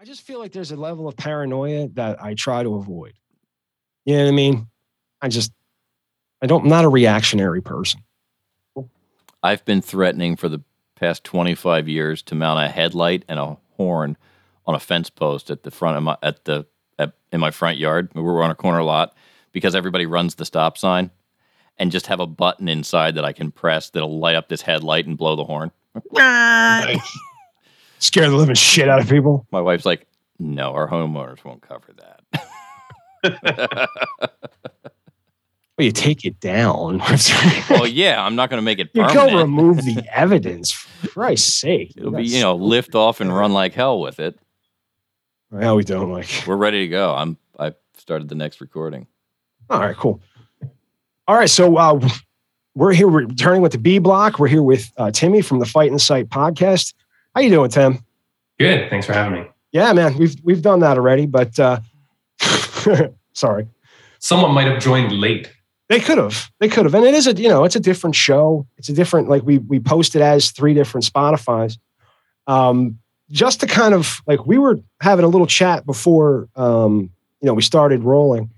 I just feel like there's a level of paranoia that I try to avoid. You know what I mean? I just, I don't, I'm not a reactionary person. I've been threatening for the past 25 years to mount a headlight and a horn on a fence post at the front of my at the at, in my front yard. We're on a corner lot because everybody runs the stop sign, and just have a button inside that I can press that'll light up this headlight and blow the horn. Scare the living shit out of people. My wife's like, "No, our homeowners won't cover that." Well, you take it down. well, yeah, I'm not going to make it you go remove the evidence. For Christ's sake. It'll be you know lift off and run like hell with it. Well, we don't like. We're ready to go. I'm. I started the next recording. All right, cool. All right, so uh, we're here. We're returning with the B block. We're here with uh, Timmy from the Fight Insight podcast. How you doing, Tim? Good. Thanks for having me. Yeah, man, we've we've done that already, but uh, sorry, Someone might have joined late. they could have. They could have, and it is a you know it's a different show. It's a different like we we posted as three different Spotify's. Um, just to kind of like we were having a little chat before um, you know we started rolling,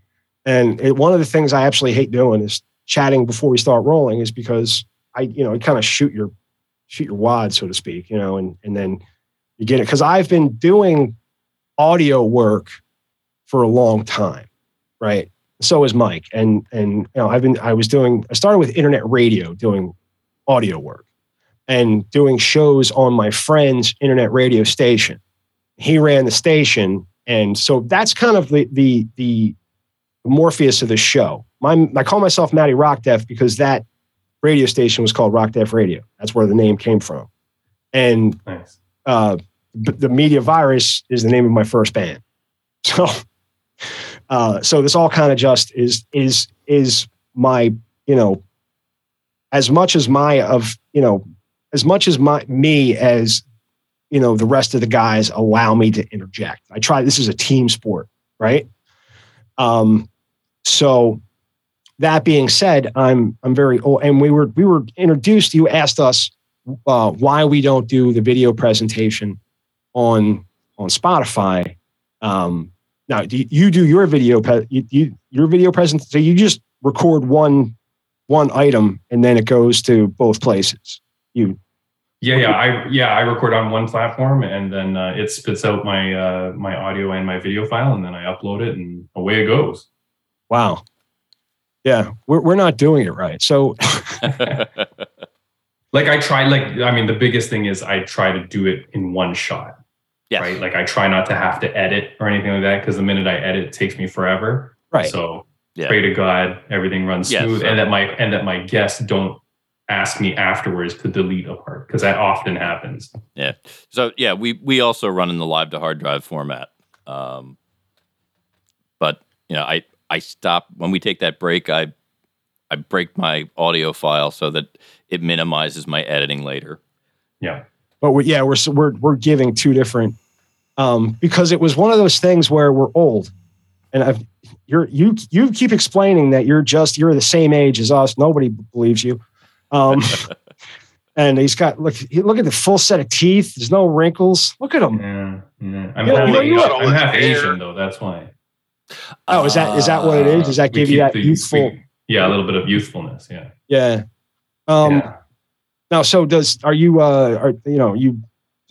and it, one of the things I absolutely hate doing is chatting before we start rolling is because I you know kind of shoot your shoot your wad so to speak you know and and then you get it because I've been doing audio work for a long time, right? So is Mike, and and you know I've been I was doing I started with internet radio doing audio work and doing shows on my friend's internet radio station. He ran the station, and so that's kind of the the the Morpheus of the show. My I call myself Matty Rock Deaf because that radio station was called Rock Deaf Radio. That's where the name came from, and Nice. uh, the Media Virus is the name of my first band. So, uh, so this all kind of just is is is my you know, as much as my of you know, as much as my me as you know the rest of the guys allow me to interject. I try. This is a team sport, right? Um, so that being said, I'm I'm very old, and we were we were introduced. You asked us uh, why we don't do the video presentation on on Spotify. Um, now do you, do your video pre- you, you your video present so you just record one one item and then it goes to both places. You Yeah, yeah, I yeah I record on one platform and then uh, it spits out my uh, my audio and my video file and then I upload it and away it goes. wow. Yeah, we're we're not doing it right. So Like I try, like I mean, the biggest thing is I try to do it in one shot, yes. right? Like I try not to have to edit or anything like that because the minute I edit, it takes me forever. right. So Yeah. pray to God everything runs Yes, smooth sir. and that my and that my guests don't ask me afterwards to delete a part because that often happens. Yeah. So yeah, we we also run in the live to hard drive format. Um, but you know, I I stop when we take that break. I I break my audio file so that it minimizes my editing later. Yeah. but we, yeah, we're we're we're giving two different um, because it was one of those things where we're old, and I've you're you you keep explaining that you're just you're the same age as us. Nobody believes you. Um, and he's got look he- look at the full set of teeth. There's no wrinkles. Look at him. Yeah, yeah. I'm, Yeah, half you know, Asian. you- I'm half Asian though. That's why. Oh, is that is that what it is? Does that We give you that the- youthful? we- yeah, a little bit of youthfulness. Yeah. yeah. Um. yeah. Now, so does are you uh are you know you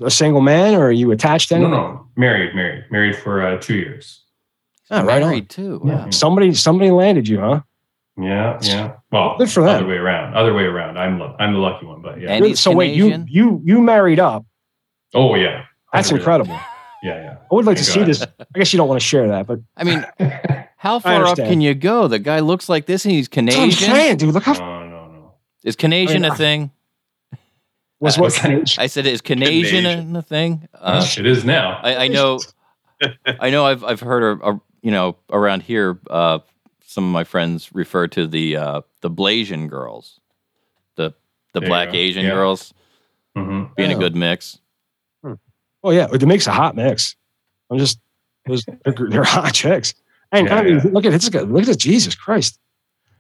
a single man or are you attached to No, anyone? no. Married, married, married for uh, two years. Ah, right on. married too. Yeah. Wow. Somebody somebody landed you, huh? Yeah, yeah. Well, Good for them. Other way around. Other way around. I'm I'm the lucky one, but yeah. And he's so wait, you you you married up. oh yeah. That's 100%. incredible. Yeah, yeah. I would like to see God. this. I guess you don't want to share that, but I mean, how far up can you go? The guy looks like this, and he's that's what I'm Canadian. saying, dude. Look how no, no, no. Is Canadian I mean, a thing? was Uh, what? I said, is Canadian Canadian. a thing? Uh, it is now. I, I know, I know. I've I've heard, uh, you know, around here, uh, some of my friends refer to the uh, the Blasian girls, the the There black. Asian Yeah. girls hmm being Yeah. a good mix. Oh yeah, it makes a hot mix. I'm just those they're, they're hot chicks. And Yeah, I mean, yeah. look at this guy. Look at this. Jesus Christ.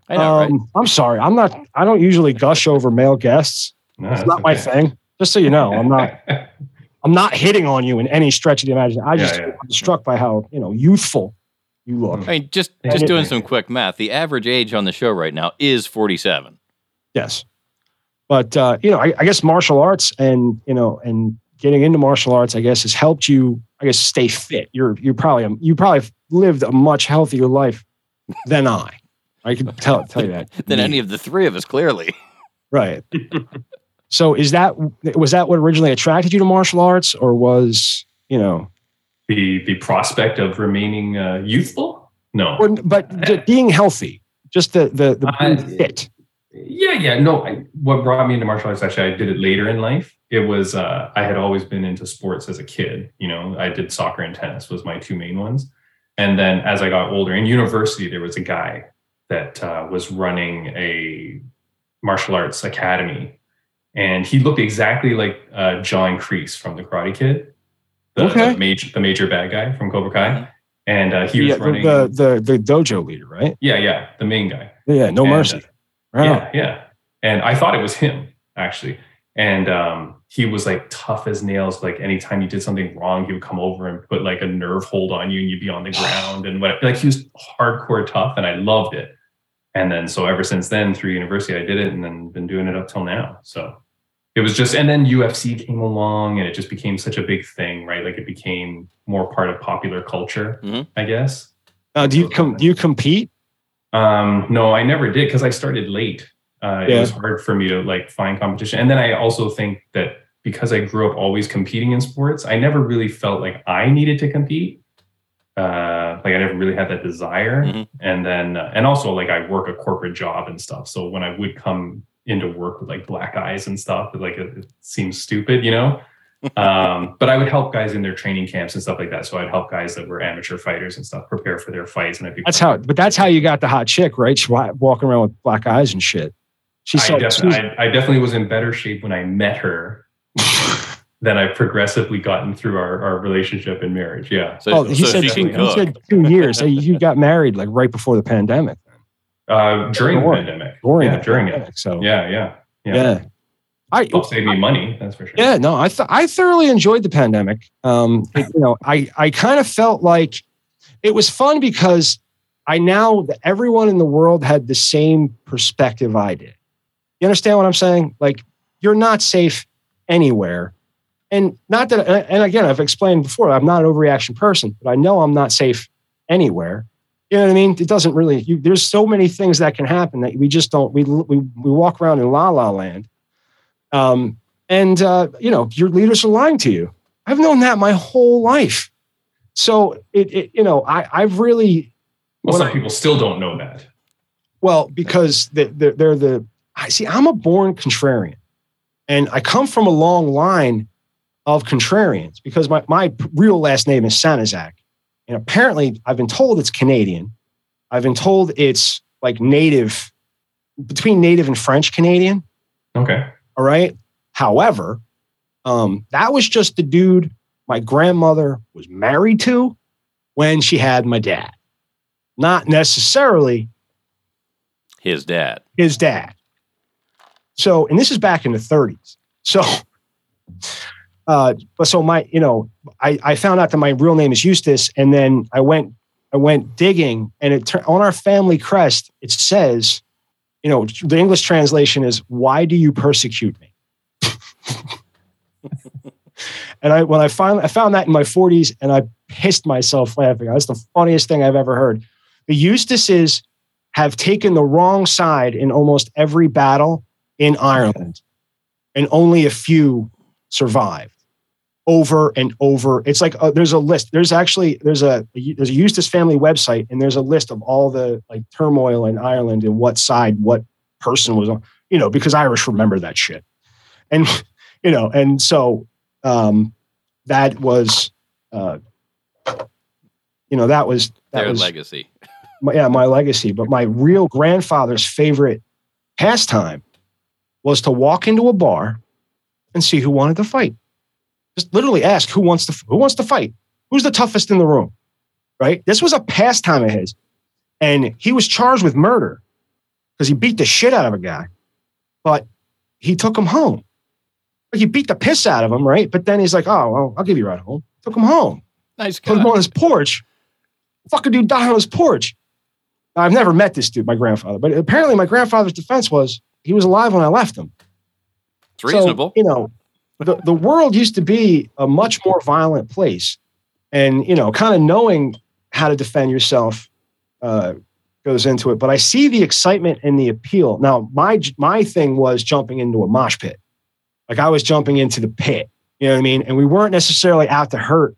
I know, right? Um, I'm sorry. I'm not. I don't usually gush over male guests. No, It's that's not my thing. Just so you know, I'm not. I'm not hitting on you in any stretch of the imagination. I Yeah, just yeah. am struck by how you know youthful you look. Mm. I mean, just Yeah. just doing some quick math. The average age on the show right now is 47. Yes, but uh, you know, I, I guess martial arts and you know, and getting into martial arts, I guess, has helped you. I guess stay fit. You're you probably you probably lived a much healthier life than I. I can tell tell you that. Than any of the three of us, clearly. Right. so is that was that what originally attracted you to martial arts, or was you know, The the prospect of remaining uh, youthful? No. or, but the, being healthy, just the the, the being I- fit. Yeah, yeah. No, I, what brought me into martial arts actually, I did it later in life. It was uh, I had always been into sports as a kid. You know, I did soccer and tennis was my two main ones. And then as I got older in university, there was a guy that uh, was running a martial arts academy, and he looked exactly like uh, John Kreese from the Karate Kid, the, Okay. the major the major bad guy from Cobra Kai. And uh, he was Yeah, the, running. the the the dojo leader, right? yeah, yeah, the main guy. Yeah, no And, mercy. uh, Right yeah, yeah. And I thought it was him actually. And um, he was like tough as nails. Like anytime you did something wrong, he would come over and put like a nerve hold on you, and you'd be on the ground and what. Like he was hardcore tough, and I loved it. And then so ever since then, through university, I did it, and then been doing it up till now. So it was just, and then UFC came along, and it just became such a big thing, right? Like it became more part of popular culture, Mhm. I guess. Uh, do you com- do you compete? Um, no, I never did because I started late. Uh, Yeah. It was hard for me to like find competition, and then I also think that because I grew up always competing in sports, I never really felt like I needed to compete. Uh, like I never really had that desire, Mhm. and then uh, and also like I work a corporate job and stuff. So when I would come into work with like black eyes and stuff, like it, it seems stupid, you know. um, but I would help guys in their training camps and stuff like that. So I'd help guys that were amateur fighters and stuff prepare for their fights, and I'd be That's how. But that's how you got the hot chick, right? Walking around with black eyes and shit. She's I, def- I, I definitely was in better shape when I met her than I've progressively gotten through our, our relationship and marriage. Yeah. So, oh, he so said she can he said two years. So you got married like right before the pandemic. Uh, during the pandemic. During yeah, the during it. pandemic, So Yeah, yeah. yeah. Yeah. I Helped save me money, that's for sure. Yeah, no, I th- I thoroughly enjoyed the pandemic. Um, it- you know, I I kind of felt like it was fun because I now everyone in the world had the same perspective I did. You understand what I'm saying? Like you're not safe anywhere, and not that. And again, I've explained before, I'm not an overreaction person, but I know I'm not safe anywhere. You know what I mean? It doesn't really. You, there's so many things that can happen that we just don't. We we we walk around in la la land. Um, and uh, you know your leaders are lying to you. I've known that my whole life. So it, it you know, I I've really Well, some I- people still don't know that. well because they- they're, they're the I see. I'm a born contrarian, and I come from a long line of contrarians because my my real last name is Sanasac, and apparently I've been told it's Canadian. I've been told it's like native between native and French Canadian. Okay. All right. However, um, that was just the dude my grandmother was married to when she had my dad, not necessarily His dad. his dad. So, and this is back in the 30s. So, uh, but so my, you know, I, I found out that my real name is Eustace, and then I went, I went digging, and it on our family crest it says, you know, the English translation is "Why do you persecute me?" and I, when I finally, I found that in my 40s, and I pissed myself laughing. That's the funniest thing I've ever heard. The Eustaces have taken the wrong side in almost every battle in Ireland, and only a few survived over and over. It's like uh, there's a list. There's actually there's a there's a Eustace family website, and there's a list of all the like turmoil in Ireland and what side what person was on. You know, because Irish remember that shit, and you know, and so um, that was, uh, you know, that was that Their was legacy. my, yeah, my legacy. But my real grandfather's favorite pastime was to walk into a bar and see who wanted to fight. Just literally ask who wants to who wants to fight. Who's the toughest in the room? Right. This was a pastime of his, and he was charged with murder because he beat the shit out of a guy, but he took him home. Like he beat the piss out of him, right? But then he's like, "Oh, well, I'll give you a ride home." Took him home, Nice guy. put him on his porch. Fucking dude died on his porch. I've never met this dude, my grandfather, but apparently my grandfather's defense was he was alive when I left him. It's reasonable. So, you know, the, the world used to be a much more violent place. And, you know, kind of knowing how to defend yourself uh, goes into it. But I see the excitement and the appeal. Now, my my thing was jumping into a mosh pit. Like I was jumping into the pit. You know what I mean? And we weren't necessarily out to hurt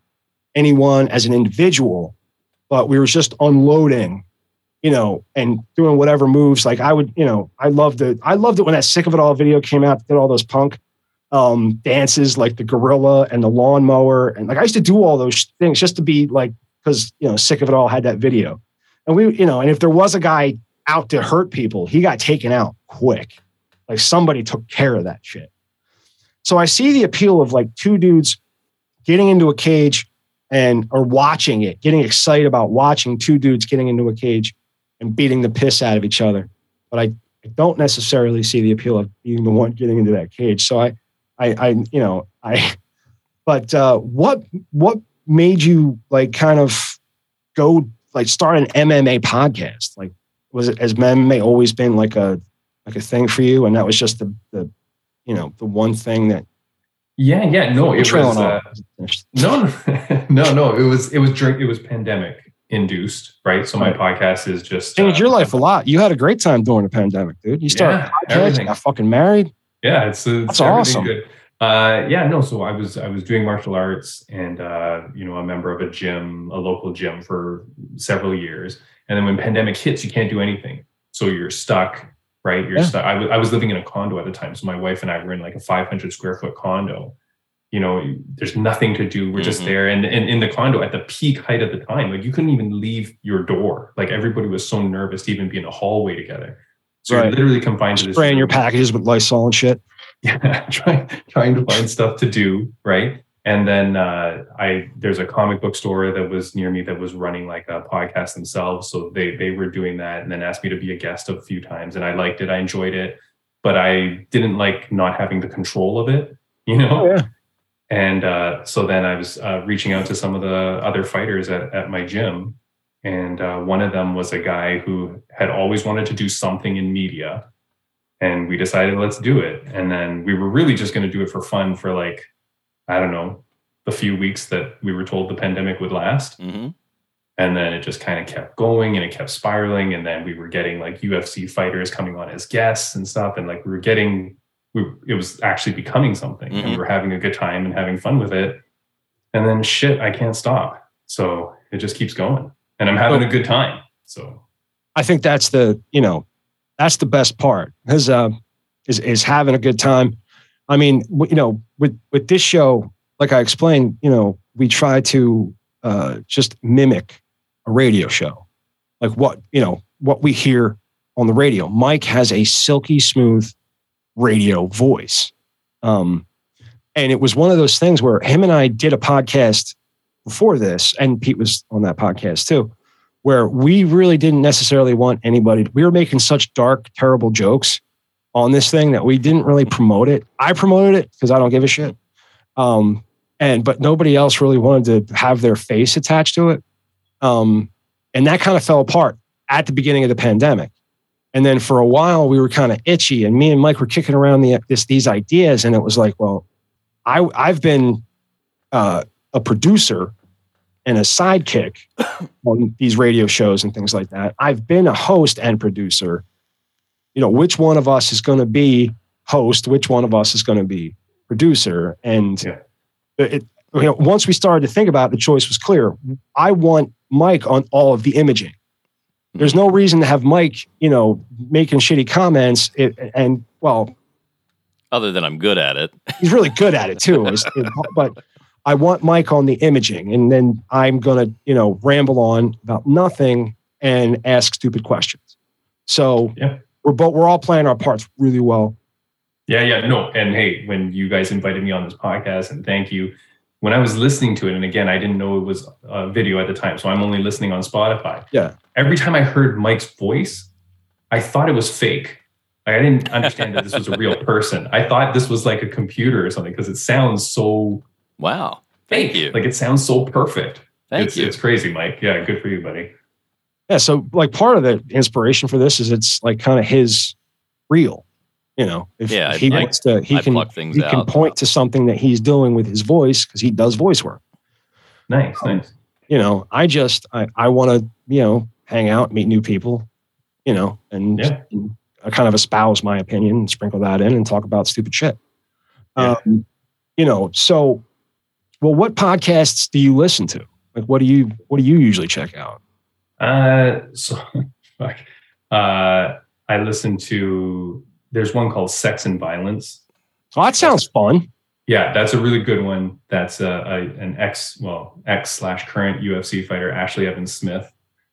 anyone as an individual, but we were just unloading you know, and doing whatever moves. Like I would, you know, I loved it. I loved it when that sick of it all video came out, did all those punk um, dances like the gorilla and the lawnmower. And like I used to do all those things just to be like, because, you know, sick of it all had that video. And we, you know, and if there was a guy out to hurt people, he got taken out quick. Like somebody took care of that shit. So I see the appeal of like two dudes getting into a cage and or watching it, getting excited about watching two dudes getting into a cage and beating the piss out of each other. But I, I don't necessarily see the appeal of being the one getting into that cage. So I, I, I you know, I, but uh, what, what made you like kind of go like start an MMA podcast? Like, was it has MMA always been like a, like a thing for you? And that was just the, the, you know, the one thing that Yeah, yeah. No, it was. Uh, no, no, no, no. It was. It was during. It was pandemic induced, right? So my podcast is just changed uh, your life a lot. You had a great time during the pandemic, dude. You started Yeah, everything. got fucking married. Yeah, it's, it's That's awesome. Good. Uh, yeah, no. So I was I was doing martial arts and uh, you know a member of a gym, a local gym for several years. And then when pandemic hits, you can't do anything, so you're stuck. Right, you're Yeah. stuck. I wa- I was living in a condo at the time, so my wife and I were in like a 500 square foot condo. You know, there's nothing to do. We're just Mhm. there, and, and in the condo at the peak height of the time, like you couldn't even leave your door. Like everybody was so nervous to even be in a hallway together. So Right. you're literally confined to this. Spraying your packages with Lysol and shit. yeah, trying trying to find stuff to do, right? And then uh, I there's a comic book store that was near me that was running like a podcast themselves, so they they were doing that, and then asked me to be a guest a few times, and I liked it, I enjoyed it, but I didn't like not having the control of it, you know. Oh, yeah. And uh, so then I was uh, reaching out to some of the other fighters at, at my gym. And uh, one of them was a guy who had always wanted to do something in media. And we decided, let's do it. And then we were really just going to do it for fun for like, I don't know, the few weeks that we were told the pandemic would last. hmm And then it just kind of kept going and it kept spiraling. And then we were getting like UFC fighters coming on as guests and stuff. And like we were getting, we, it was actually becoming something. And Mhm. we were having a good time and having fun with it. And then shit, I can't stop. So it just keeps going. And I'm having a good time. So I think that's the, you know, that's the best part is, uh, is, is having a good time. I mean, w- you know, with, with this show, like I explained, you know, we try to uh, just mimic a radio show, like what, you know, what we hear on the radio. Mike has a silky smooth radio voice. Um, and it was one of those things where him and I did a podcast before this, and Pete was on that podcast too, where we really didn't necessarily want anybody. We were making such dark, terrible jokes on this thing that we didn't really promote it. I promoted it because I don't give a shit. Um, and but nobody else really wanted to have their face attached to it. Um, and that kind of fell apart at the beginning of the pandemic. And then for a while we were kind of itchy, and me and Mike were kicking around the, this, these ideas, and it was like, well, I I've been uh, a producer and a sidekick on these radio shows and things like that. I've been a host and producer. You know, which one of us is going to be host? Which one of us is going to be producer? And Yeah. it, you know, once we started to think about it, the choice was clear. I want Mike on all of the imaging. There's no reason to have Mike, you know, making shitty comments. It, and well, Other than I'm good at it. he's really good at it too. It- but I want Mike on the imaging, and then I'm gonna, you know, ramble on about nothing and ask stupid questions. So Yeah. we're both we're all playing our parts really well. Yeah, yeah, no. And hey, when you guys invited me on this podcast, and thank you. When I was listening to it, and again, I didn't know it was a video at the time, so I'm only listening on Spotify. Yeah. Every time I heard Mike's voice, I thought it was fake. Like, I didn't understand that this was a real person. I thought this was like a computer or something because it sounds so Wow. Thank fake. you. Like it sounds so perfect. Thank it's, you. It's crazy, Mike. Yeah, good for you, buddy. Yeah. So like part of the inspiration for this is it's like kind of his real. You know, if, Yeah, he I- wants to, he I can pluck things he can point to something that he's doing with his voice because he does voice work. Nice, Um, nice. You know, I just I I want to you know hang out, meet new people, you know, and, Yeah. and I kind of espouse my opinion and sprinkle that in and talk about stupid shit. Yeah. Um, you know, so well, what podcasts do you listen to? Like, what do you what do you usually check out? Uh, so fuck. Uh, I listen to. There's one called Sex and Violence. Oh, that sounds fun. Yeah, that's a really good one. That's a, a an ex, well, ex slash current UFC fighter, Ashley Evans Smith.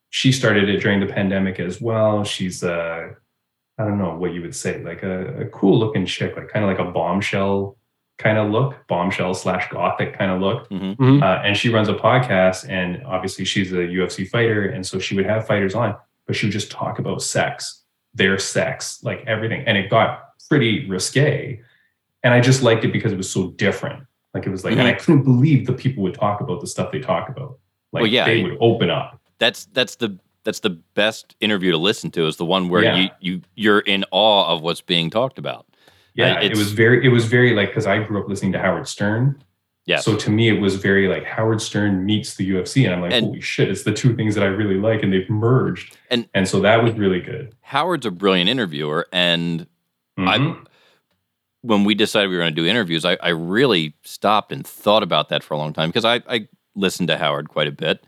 She started it during the pandemic as well. She's uh, I don't know what you would say, like a, a cool looking chick, like kind of like a bombshell kind of look, bombshell slash gothic kind of look. Mhm. Uh, and she runs a podcast, and obviously she's a UFC fighter, and so she would have fighters on, but she would just talk about sex, their sex, like everything, and it got pretty risque. And I just liked it because it was so different. Like it was like, and I mm-hmm. couldn't believe the people would talk about the stuff they talk about. Like Well, yeah, they would open up. That's that's the that's the best interview to listen to is the one where Yeah. you you you're in awe of what's being talked about. Yeah, Right, it was very, it was very like because I grew up listening to Howard Stern. Yes. So to me, it was very like Howard Stern meets the UFC, and I'm like, And- holy shit, it's the two things that I really like, and they've merged. And- and so that was really good. Howard's a brilliant interviewer, and I- Mhm. when we decided we were going to do interviews, I, I really stopped and thought about that for a long time because I, I listened to Howard quite a bit,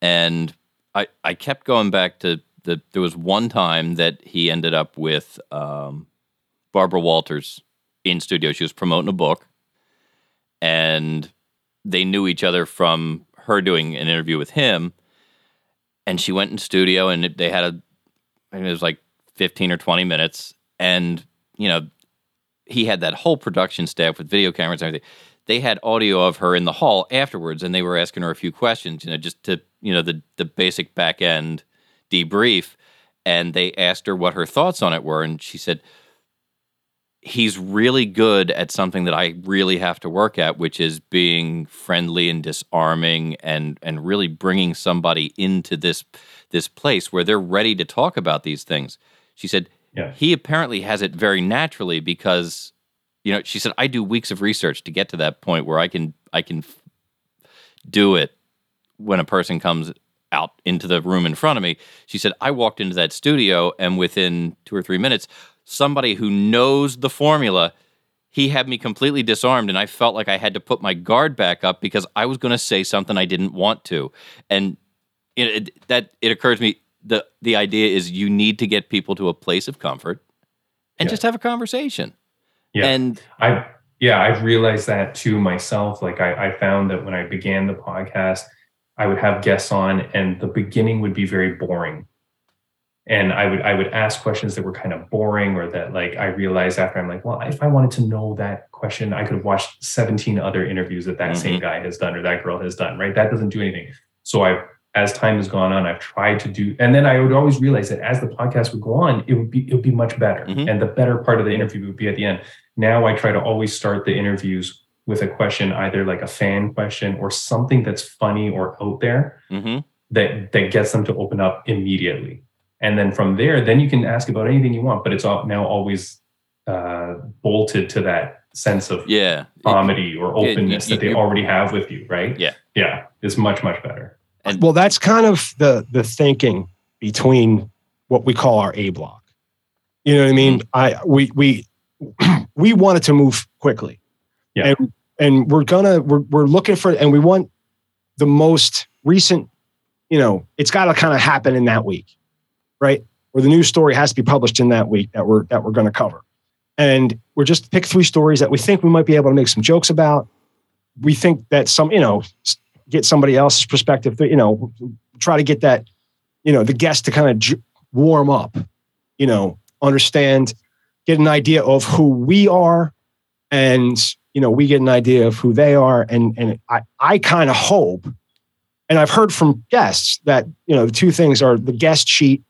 and I I kept going back to the. There was one time that he ended up with um, Barbara Walters in studio. She was promoting a book, and they knew each other from her doing an interview with him, and she went in studio and they had a. I it was like fifteen or twenty minutes, and you know he had that whole production staff with video cameras and everything. They had audio of her in the hall afterwards, and they were asking her a few questions, you know, just to you know the the basic back end debrief. And they asked her what her thoughts on it were, and she said, "He's really good at something that I really have to work at, which is being friendly and disarming, and and really bringing somebody into this this place where they're ready to talk about these things." She said, Yeah. he apparently has it very naturally because you know she said i do weeks of research to get to that point where i can i can f- do it when a person comes out into the room in front of me she said i walked into that studio and within two or three minutes somebody who knows the formula he had me completely disarmed and i felt like i had to put my guard back up because i was going to say something i didn't want to and it, it, that it occurs to me the the idea is you need to get people to a place of comfort and Yeah. just have a conversation. Yeah. And I yeah, I've realized that too myself. Like I, I found that when I began the podcast, I would have guests on and the beginning would be very boring. And I would I would ask questions that were kind of boring or that like I realized after I'm like, well, if I wanted to know that question, I could have watched 17 other interviews that that same guy has done or that girl has done, right? That doesn't do anything. So I've as time has gone on, I've tried to do, and then I would always realize that as the podcast would go on, it would be it would be much better, Mhm. and the better part of the interview would be at the end. Now I try to always start the interviews with a question, either like a fan question or something that's funny or out there mhm. that that gets them to open up immediately. And then from there, then you can ask about anything you want, but it's all, now always uh, bolted to that sense of yeah, comedy or Yeah, openness you- that they you- already have with you, right? Yeah. yeah, it's much much better. And- well, that's kind of the the thinking between what we call our A block. You know what I mean? I we we we wanted to move quickly. Yeah. And and we're gonna we're we're looking for and we want the most recent, you know, it's gotta kind of happen in that week, right? Or the news story has to be published in that week that we're that we're gonna cover. And we're just pick three stories that we think we might be able to make some jokes about. We think that some, you know, get somebody else's perspective, you know, try to get that, you know, the guest to kind of j- warm up, you know, understand, get an idea of who we are, and you know, we get an idea of who they are, and and I I kind of hope, and I've heard from guests that you know the two things are the guest sheet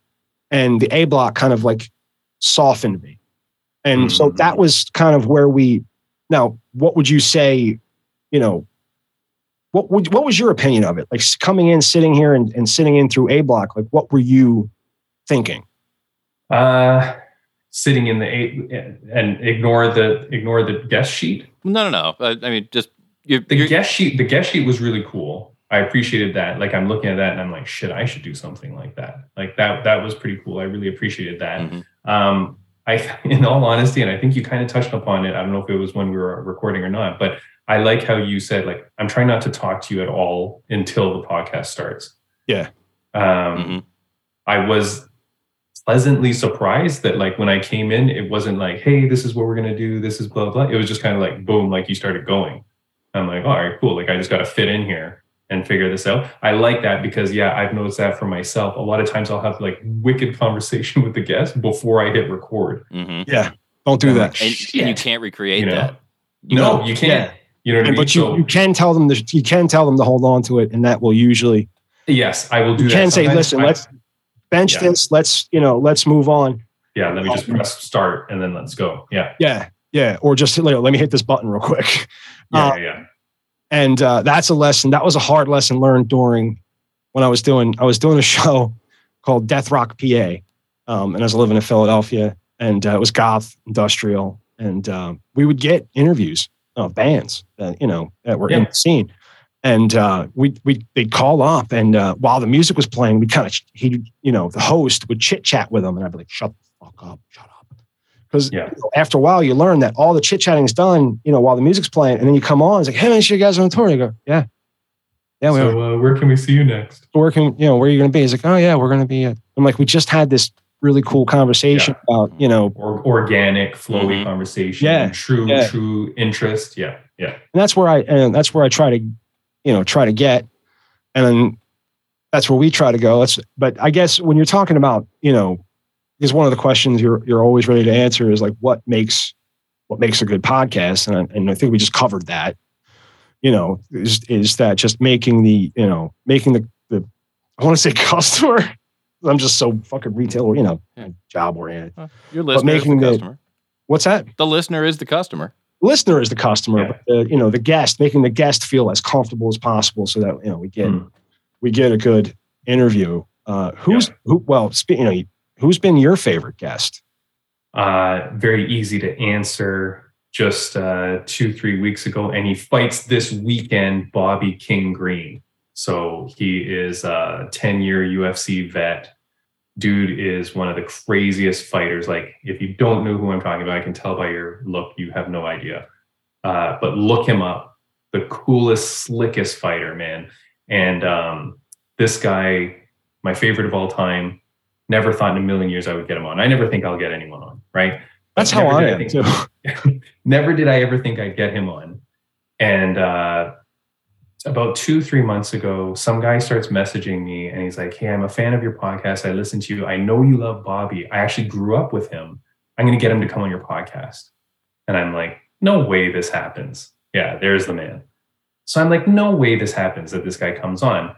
and the A block kind of like softened me And so Mhm. that was kind of where we. Now, what would you say? You know, what would what was your opinion of it? Like coming in, sitting here, and, and sitting in through A block. Like, what were you thinking? Uh, sitting in the eight and ignore the ignore the guest sheet. No, no, no. I, I mean, just you. The guest sheet. The guest sheet was really cool. I appreciated that. Like I'm looking at that and I'm like, shit, I should do something like that. Like that. That was pretty cool. I really appreciated that. Mhm. Um, I, in all honesty, and I think you kind of touched upon it. I don't know if it was when we were recording or not, but I like how you said, like, I'm trying not to talk to you at all until the podcast starts. Yeah. Um, Mhm. I was pleasantly surprised that, like, when I came in, it wasn't like, hey, this is what we're gonna do. This is blah blah. It was just kind of like, boom, like you started going. I'm like, all right, cool. Like, I just got to fit in here and figure this out. I like that because, yeah, I've noticed that for myself. A lot of times I'll have like wicked conversation with the guest before I hit record. Mhm. Yeah, don't do I'm that. And, and you can't recreate You know? that. no, you can't. You know what I mean? but you, so, you can tell them to, you can tell them to hold on to it, and that will usually yes, I will do you that. can say, listen, I- let's bench Yeah. this. Let's you know, let's move on. yeah, let me just press start and then let's go. Yeah. Yeah, yeah. Or just like, let me hit this button real quick. Yeah. Uh, yeah, yeah. And uh, that's a lesson that was a hard lesson learned during when i was doing i was doing a show called death rock pa um, and i was living in philadelphia and uh, it was goth industrial and um, we would get interviews of bands that you know that were in the scene. And uh, we we they'd call up and uh, while the music was playing we kind of he you know the host would chit chat with them and i'd be like shut the fuck up shut up because Yeah. after a while you learn that all the chit chatting's done, you know, while the music's playing, and then you come on, it's like, hey man, so you guys are on tour? You go, yeah, yeah, we're So uh, where can we see you next? Where can You know, where are you going to be? He's like, oh yeah, we're going to be. At, I'm like, we just had this really cool conversation about, you know, Or organic, flowy Mhm. conversation. Yeah, True, yeah. true interest. Yeah. Yeah. and that's where I and that's where I try to, you know, try to get, and then that's where we try to go. That's but I guess when you're talking about, you know, because one of the questions you're you're always ready to answer is like what makes what makes a good podcast, and I, and I think we just covered that. You know, is is that just making the you know making the the I want to say customer. I'm just so fucking retail, you know, Yeah. job oriented. Your listener is the making the- customer. What's that? The listener is the customer. listener is the customer, Yeah. but the, you know the guest, making the guest feel as comfortable as possible, so that you know we get Mm. we get a good interview. Uh, who's who? Well, spe- you know, who's been your favorite guest? Uh, very easy to answer. Just uh, two, three weeks ago, and he fights this weekend. Bobby King Green. So he is a ten-year UFC vet. Dude is one of the craziest fighters. Like, if you don't know who I'm talking about, I can tell by your look you have no idea. Uh, but look him up. The coolest, slickest fighter, man. And um, this guy, my favorite of all time. Never thought in a million years I would get him on. I never think I'll get anyone on, right? That's how I am think- too. never did I ever think I'd get him on. And uh, about two, three months ago, some guy starts messaging me and he's like, Hey, I'm a fan of your podcast. I listen to you. I know you love Bobby. I actually grew up with him. I'm going to get him to come on your podcast. And I'm like, No way this happens. Yeah, there's the man. So I'm like, No way this happens that this guy comes on.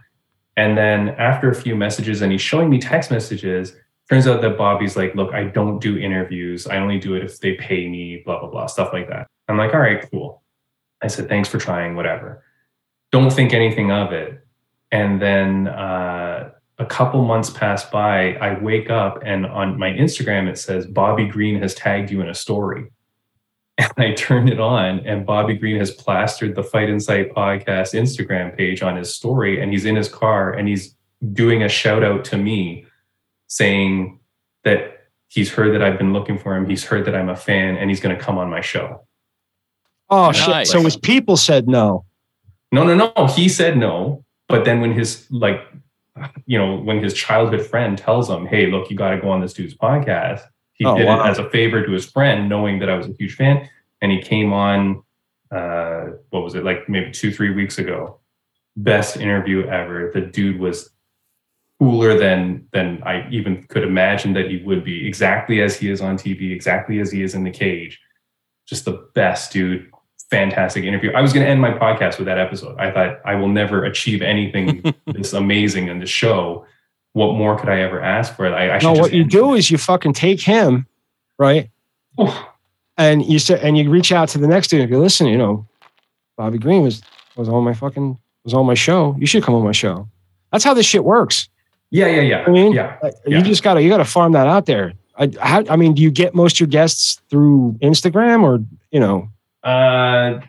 And then after a few messages, and he's showing me text messages, turns out that Bobby's like, look, I don't do interviews. I only do it if they pay me, blah, blah, blah, stuff like that. I'm like, all right, cool. I said, thanks for trying, whatever. Don't think anything of it. And then uh, a couple months pass by. I wake up and on my Instagram, it says, Bobby Green has tagged you in a story. And I turn it on, and Bobby Green has plastered the Fight Insight podcast Instagram page on his story. And he's in his car and he's doing a shout out to me saying that he's heard that I've been looking for him. He's heard that I'm a fan and he's going to come on my show. Oh shit! So his people said no. No, no, no. He said no. But then when his, like, you know, when his childhood friend tells him, hey, look, you got to go on this dude's podcast, he Oh, did wow. it as a favor to his friend, knowing that I was a huge fan. And he came on, uh, what was it, like maybe two, three weeks ago. Best interview ever. The dude was cooler than than I even could imagine that he would be. Exactly as he is on TV, exactly as he is in the cage. Just the best dude. Fantastic interview. I was going to end my podcast with that episode. I thought I will never achieve anything this amazing in the show. What more could I ever ask for? I, I should No, what you do is you fucking take him, right? Oh, and you say, and you reach out to the next dude and go, listen, you know, Bobby Green was was on my fucking was on my show. You should come on my show. That's how this shit works. Yeah, yeah, yeah. I mean, yeah, Yeah. You just gotta you gotta farm that out there. I, how, I mean, do you get most of your guests through Instagram or you know? Uh,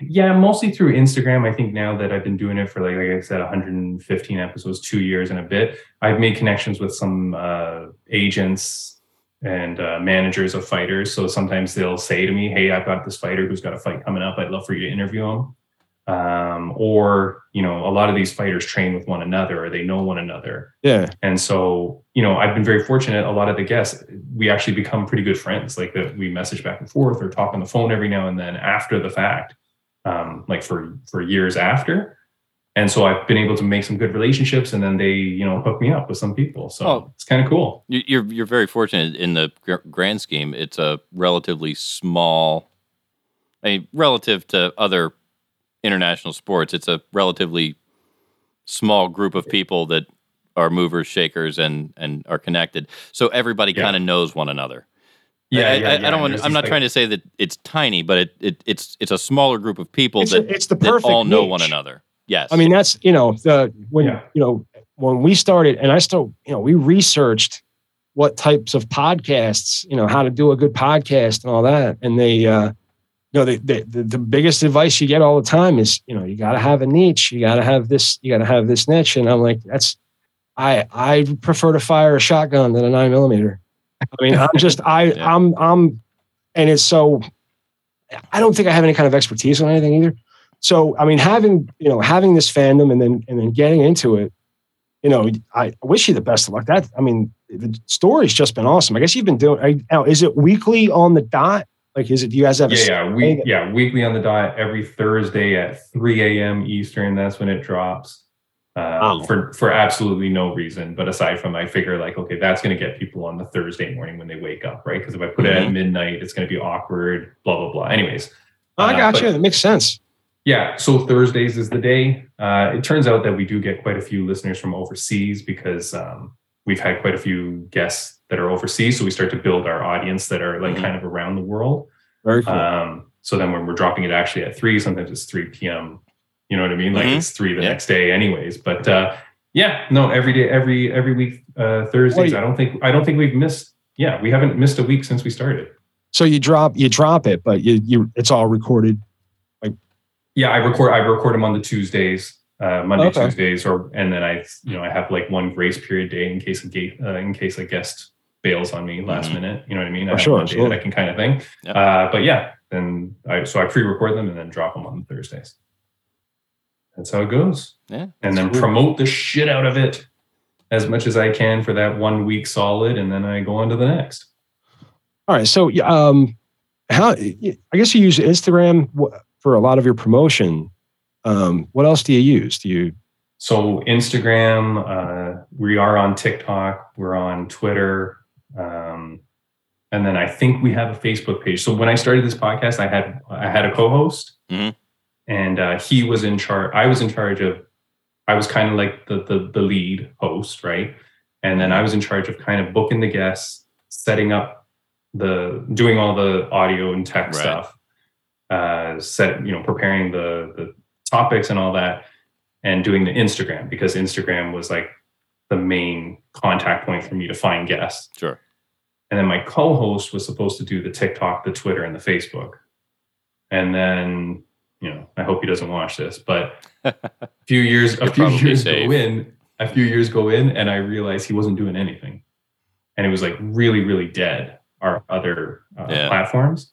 yeah, mostly through Instagram. I think now that I've been doing it for like, like I said, 115 episodes, two years and a bit, I've made connections with some uh, agents and uh, managers of fighters. So sometimes they'll say to me, "Hey, I've got this fighter who's got a fight coming up. I'd love for you to interview him." Um, or you know, a lot of these fighters train with one another, or they know one another. Yeah, And so, you know, I've been very fortunate. A lot of the guests, we actually become pretty good friends. Like that, we message back and forth or talk on the phone every now and then after the fact, um, like for for years after. And so I've been able to make some good relationships, and then they, you know, hook me up with some people. So Oh. it's kind of cool. You- You're you're very fortunate in the grand scheme. It's a relatively small, I mean, relative to other international sports, it's a relatively small group of people that are movers, shakers, and and are connected. So everybody Yeah. kind of knows one another. Yeah, I, yeah, I, yeah. I don't. Want, There's I'm not like- trying to say that it's tiny, but it, it it's it's a smaller group of people it's, that, a- it's the that perfect. all know one another. Yes. I mean, that's you know the when Yeah. you know when we started, and I still you know we researched what types of podcasts, you know, how to do a good podcast and all that, and they. uh you know, the, the, the, biggest advice you get all the time is, you know, you got to have a niche. You got to have this, you got to have this niche. And I'm like, that's, I, I prefer to fire a shotgun than a nine millimeter. I mean, I'm just, I, Yeah. I'm, I'm, and it's so, I don't think I have any kind of expertise on anything either. So, I mean, having, you know, having this fandom and then, and then getting into it, you know, I wish you the best of luck. That, I mean, the story's just been awesome. I guess you've been doing, now, is it weekly on the dot? Like, is it, do you guys have a Yeah, yeah, we, that- yeah, weekly on the dot every Thursday at 3 a.m. Eastern. That's when it drops. Uh, Wow. For for absolutely no reason, but aside from I figure like okay, that's going to get people on the Thursday morning when they wake up, right? Because if I put it at midnight, it's going to be awkward. Blah blah blah. Anyways, Oh, I uh, got but- you. That makes sense. Yeah, so Thursdays is the day. Uh, it turns out that we do get quite a few listeners from overseas because um, we've had quite a few guests that are overseas. So we start to build our audience that are like Mhm. kind of around the world. Very cool. Um, so then when we're dropping it actually at three, sometimes it's 3 p.m. You know what I mean? Like Mhm. it's three the Yeah. next day, anyways. But uh, yeah, no, every day, every every week, uh, Thursdays. I don't think I don't think we've missed. Yeah, we haven't missed a week since we started. so you drop you drop it, but you you it's all recorded. Like yeah, I record. I record them on the Tuesdays, uh, Monday, Okay. Tuesdays, or and then I, you know, I have like one grace period day in case a gate, uh, in case a guest bails on me last Mhm. minute. You know what I mean? I For have sure, sure. that I can kind of thing. Yep. Uh, but yeah, then I so I pre-record them and then drop them on Thursdays. That's how it goes. Yeah, and then cool. promote the shit out of it as much as I can for that one week solid, and then I go on to the next. All right. So um, how I guess you use Instagram for a lot of your promotion. Um, what else do you use? Do you So Instagram, uh, we are on TikTok, we're on Twitter, um, and then I think we have a Facebook page. So when I started this podcast, I had I had a co-host, Mhm. and uh, he was in charge. I was in charge of. I was kind of like the, the the lead host, right? And then I was in charge of kind of booking the guests, setting up the doing all the audio and tech Right. stuff, uh, set you know preparing the the topics and all that and doing the Instagram because Instagram was like the main contact point for me to find guests. Sure. And then my co-host was supposed to do the TikTok, the Twitter, and the Facebook. And then, you know, I hope he doesn't watch this, but a few years, a few years safe. go in, a few years go in, and I realized he wasn't doing anything. And it was like really, really dead. Our other uh, Yeah. platforms.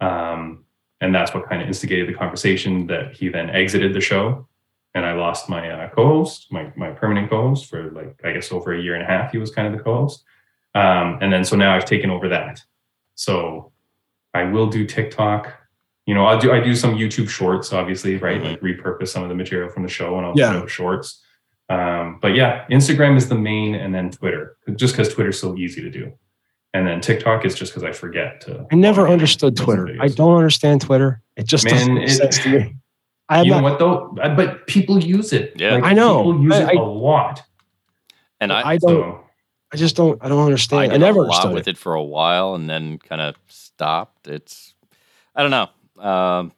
Um, and that's what kind of instigated the conversation that he then exited the show and I lost my uh, co-host, my my permanent co-host for like I guess over a year and a half. He was kind of the co-host, um, and then so now I've taken over that. So I will do TikTok. You know, I'll do I do some YouTube shorts, obviously, right? Mhm. Like repurpose some of the material from the show and I'll Yeah. put shorts. Um, but yeah, Instagram is the main, and then Twitter, just because Twitter's so easy to do, and then TikTok is just because I forget to. I never understood Twitter. some I don't understand Twitter. It just Man, doesn't make it- sense to me. I am you know not, what though? But people use it. Yeah. I know. People use I- it a lot. And I, I don't So I just don't. I don't I understand. I, did never a lot with it. it for a while and then kind of stopped. It's I don't know. Um,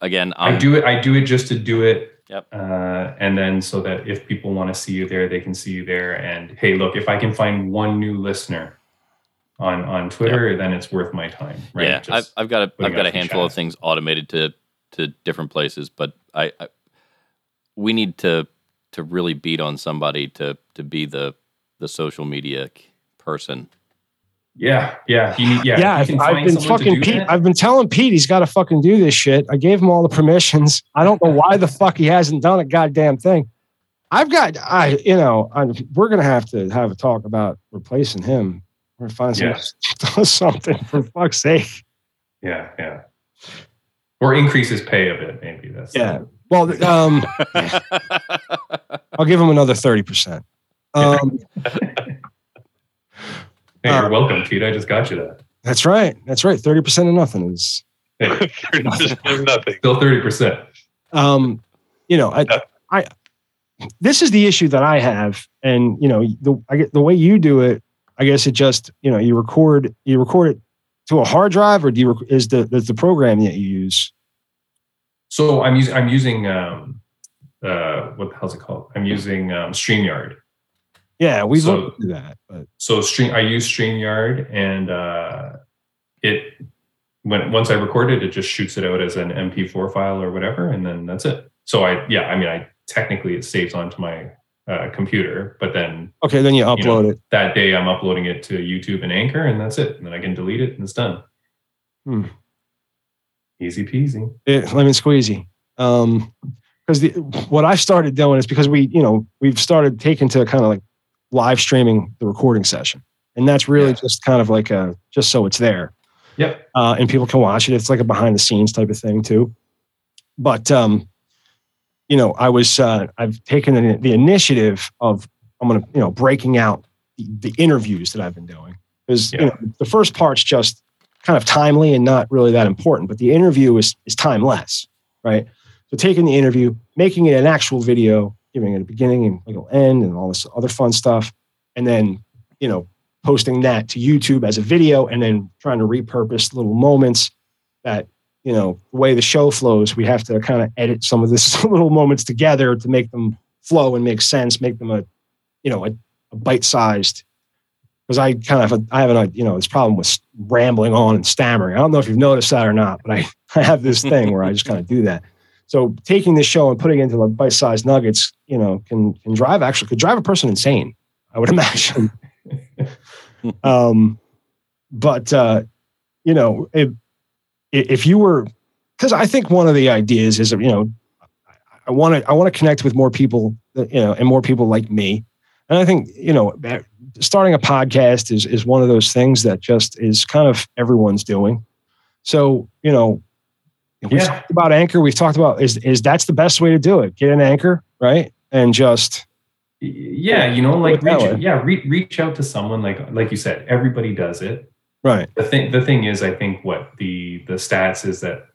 again, I I'm, do it. I do it just to do it. Yep. Uh, and then so that if people want to see you there, they can see you there. And hey, look, if I can find one new listener on on Twitter, then it's worth my time. Right? Yeah, I've, I've got a putting I've got a up the handful of things automated to to different places, but I, I we need to to really beat on somebody to to be the the social media person. yeah, yeah, you need, yeah. Yeah, if I've, I've been fucking Pete. that- I've been telling Pete he's got to fucking do this shit. I gave him all the permissions. I don't know why the fuck he hasn't done a goddamn thing. I've got, I, you know, i we're gonna have to have a talk about replacing him. We're find someone Yes. who does something for fuck's sake. yeah, yeah. Or increase his pay a bit, maybe. That's Yeah. Well, um, I'll give him another thirty percent. Um, Hey, you're Uh, welcome, Pete. I just got you that. that's right. That's right. Thirty percent of nothing is. Hey, There's nothing. still thirty percent. um, you know, I, I, this is the issue that I have, and you know, the I get the way you do it. I guess it just you know you record you record it to a hard drive, or do you is the is the program that you use? So I'm using I'm using um uh what the hell's it called? I'm using um StreamYard. Yeah, we've So- looked into that, but So stream I use StreamYard and uh it when once I record it, it just shoots it out as an MP4 file or whatever, and then that's it. So I yeah, I mean I technically it saves onto my uh, computer, but then okay, then you know, upload it. that day I'm uploading it to YouTube and Anchor, and that's it. And then I can delete it and it's done. Hmm. Easy peasy. it lemon squeezy. Um, because what I started doing is because we, you know, we've started taking to kind of like live streaming the recording session, and that's really Yeah. just kind of like a just so it's there. Yep. Uh, and people can watch it. It's like a behind the scenes type of thing too. But um, you know, I was uh, I've taken the, the initiative of I'm gonna you know breaking out the, the interviews that I've been doing because you know the first part's just kind of timely and not really that important, but the interview is is timeless, right? So taking the interview, making it an actual video, giving it a beginning and like an end and all this other fun stuff, and then you know posting that to YouTube as a video, and then trying to repurpose little moments that you know the way the show flows, we have to kind of edit some of this little moments together to make them flow and make sense, make them a you know a, a bite sized. Because I kind of I have a you know this problem with rambling on and stammering. I don't know if you've noticed that or not, but I I have this thing where I just kind of do that. So taking this show and putting it into like bite-sized nuggets, you know, can can drive actually could drive a person insane. I would imagine. um, but uh, you know, if if you were, because I think one of the ideas is, you know, I want to I want to connect with more people, that, you know, and more people like me. And I think you know, starting a podcast is is one of those things that just is kind of everyone's doing. So you know, we've Yeah. talked about anchor. We've talked about is is that's the best way to do it. Get an anchor, right, and just yeah you know like reach, yeah re- reach out to someone like like you said everybody does it right. the thing the thing is i think what the the stats is that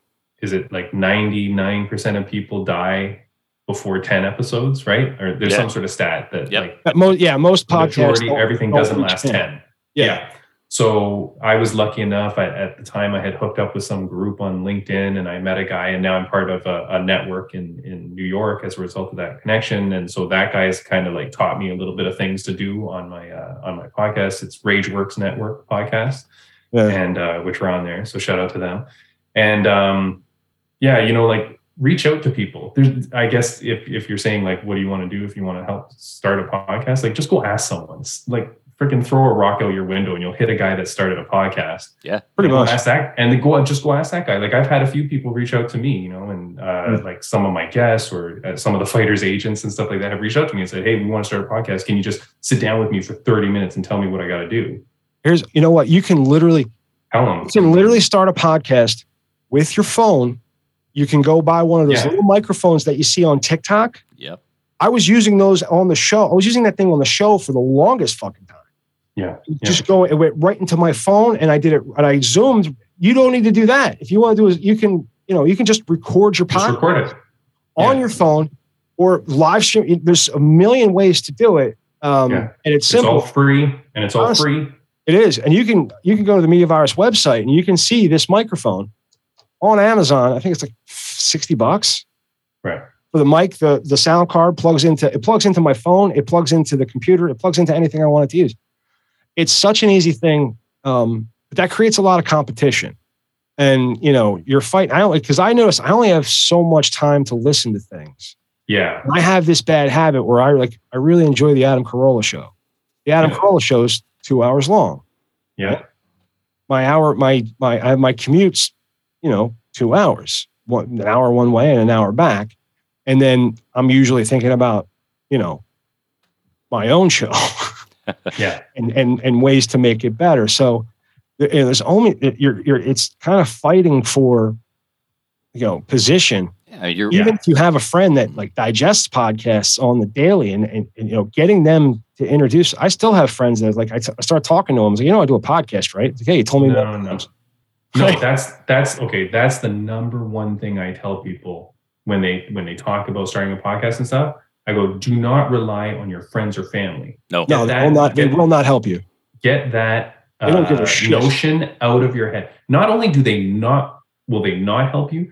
is it like 99% of people die before 10 episodes right or there's Yeah. some sort of stat that Yep. like But mo- yeah, most the podcasts majority everything doesn't last 10. 10 Yeah. yeah. So I was lucky enough. I, at the time, I had hooked up with some group on LinkedIn, and I met a guy, and now I'm part of a, a network in in New York as a result of that connection. And so that guy has kind of like taught me a little bit of things to do on my uh, on my podcast. It's RageWorks Network podcast, Yeah. and uh, which are on there. So shout out to them. And um, yeah, you know, like reach out to people. There's, I guess, if if you're saying like, what do you want to do if you want to help start a podcast, like just go ask someone. Like freaking throw a rock out your window and you'll hit a guy that started a podcast. Yeah. Pretty And much. Ask that, and then go just go ask that guy. Like I've had a few people reach out to me, you know, and uh, Mm. like some of my guests or uh, some of the fighters agents and stuff like that have reached out to me and said, "Hey, we want to start a podcast. Can you just sit down with me for 30 minutes and tell me what I got to do?" Here's you know what you can literally Tell them. you can literally start a podcast with your phone. You can go buy one of those Yeah. little microphones that you see on TikTok. Yep. I was using those on the show. I was using that thing on the show for the longest fucking time. Yeah. Just go, it went right into my phone and I did it and I zoomed. You don't need to do that. If you want to do is you can, you know, you can just record your Just podcast record it. on Yeah. your phone or live stream. There's a million ways to do it. Um, Yeah. and it's It's simple. all free and it's all free. It is, and you can you can go to the Media Virus website and you can see this microphone on Amazon. I think it's like sixty bucks Right. for the mic. The the sound card plugs into it plugs into my phone. It plugs into the computer. It plugs into anything I want it to use. It's such an easy thing, um, but that creates a lot of competition. And you know, you're fighting. I only because I notice I only have so much time to listen to things. Yeah. I have this bad habit where I like I really enjoy the Adam Carolla show. The Adam Yeah. Carolla show is two hours long Yeah. my hour my my I have my commutes you know two hours one an hour one way and an hour back and then i'm usually thinking about you know my own show Yeah. and and and ways to make it better so there- there's only you're you're it's kind of fighting for you know position Yeah, you're Yeah. even if you have a friend that like digests podcasts on the daily and, and, and, you know getting them to introduce i still have friends that like I, t- I start talking to them I was like you know i do a podcast right It's like, hey you told me No, about no. times." No, that's that's okay. That's the number one thing I tell people when they when they talk about starting a podcast and stuff. I go, do not rely on your friends or family. no. no Get they that- will not they will not help you Get that They don't give a uh, shit. notion out of your head. Not only do they not will they not help you,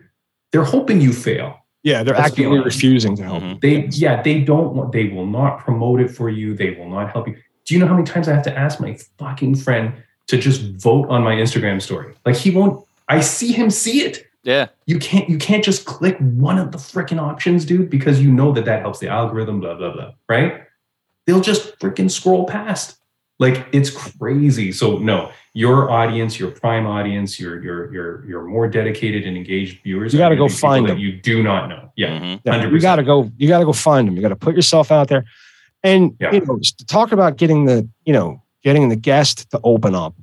they're hoping you fail. Yeah, they're Let's actively honest. refusing to help. Mhm. They yeah, they don't want they will not promote it for you. They will not help you. Do you know how many times I have to ask my fucking friend to just vote on my Instagram story? Like he won't I see him see it. Yeah. You can't you can't just click one of the freaking options, dude, because you know that that helps the algorithm blah blah blah, right? They'll just freaking scroll past. Like it's crazy. So no, your audience, your prime audience, your your your your more dedicated and engaged viewers. You gotta go be people find that them. You do not know. Yeah. Mhm. Yeah, 100%. you got to go. You got to go find them. You got to put yourself out there, and Yeah. you know, just talk about getting the you know getting the guest to open up.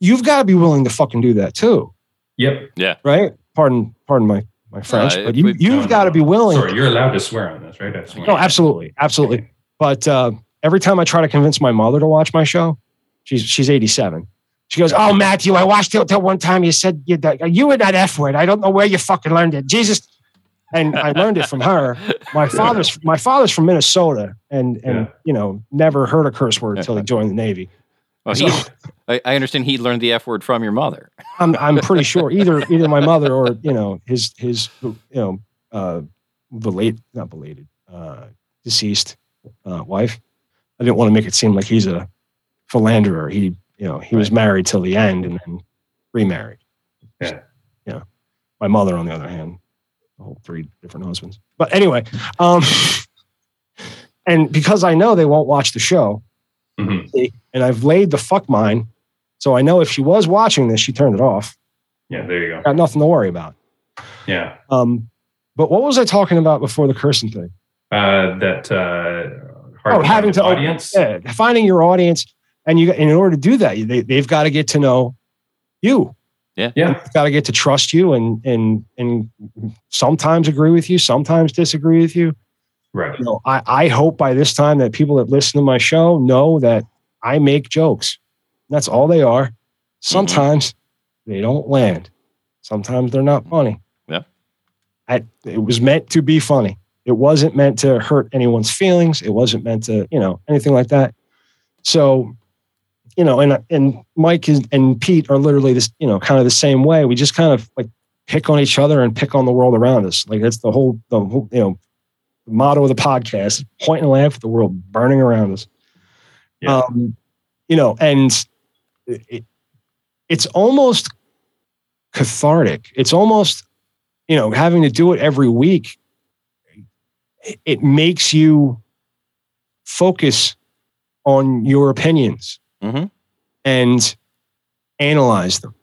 You've got to be willing to fucking do that too, Yep. Yeah. Right? Pardon, pardon my my French, Uh, but you you've got to be willing. Sorry, you're allowed to swear on this, right? I just No, absolutely, absolutely. But uh, every time I try to convince my mother to watch my show, she's she's 87. She goes, "Oh, Matthew, I watched it till one time. You said you you were that f word. I don't know where you fucking learned it, Jesus." And I learned it from her. My father's my father's from Minnesota, and and Yeah. you know never heard a curse word until he joined the Navy. Well, he, I, I understand he learned the F word from your mother. I'm I'm pretty sure either either my mother or you know his his you know uh belated not belated uh deceased uh wife. I didn't want to make it seem like he's a philanderer. He you know he was married till the end and then remarried. Yeah. You know, my mother on the other hand, the whole three different husbands. But anyway, um, and because I know they won't watch the show, Mhm. and I've laid the fuck mine, so I know if she was watching this, she turned it off. Yeah, there you go. Got nothing to worry about. Yeah. Um, but what was I talking about before the cursing thing? Uh, that uh, hard Oh, to having to an open- audience. Yeah, finding your audience, and you and in order to do that, they they've got to get to know you. Yeah. They've got to get to trust you, and and and sometimes agree with you, sometimes disagree with you. Right. You know, I I hope by this time that people that listen to my show know that I make jokes. That's all they are. Mm-hmm. Sometimes they don't land. Sometimes they're not funny. Yeah. I, it was meant to be funny. It wasn't meant to hurt anyone's feelings. It wasn't meant to, you know, anything like that. So, you know, and and Mike is, and Pete are literally this, you know, kind of the same way. We just kind of like pick on each other and pick on the world around us. Like that's the whole, the whole, you know, motto of the podcast: point and laugh at the world burning around us. Yeah. Um, you know, and it, it, it's almost cathartic. It's almost, you know, having to do it every week. It, it makes you focus on your opinions Mhm. and analyze them.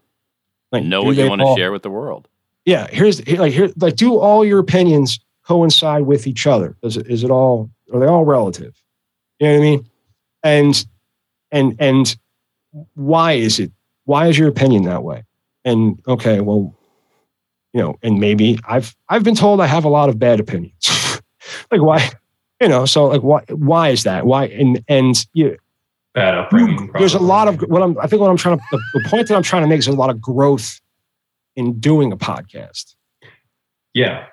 Like, know what you want to share with the world. yeah here's like here like do all your opinions coincide with each other? Is it, is it all are they all relative? You know what i mean? And and and why is it why is your opinion that way? And okay well you know and maybe i've i've been told i have a lot of bad opinions. Like why you know so like why why is that? Why and and you, Bad upbringing. there's a lot of what i'm i think what i'm trying to the, the point that i'm trying to make is a lot of growth in doing a podcast. Yeah.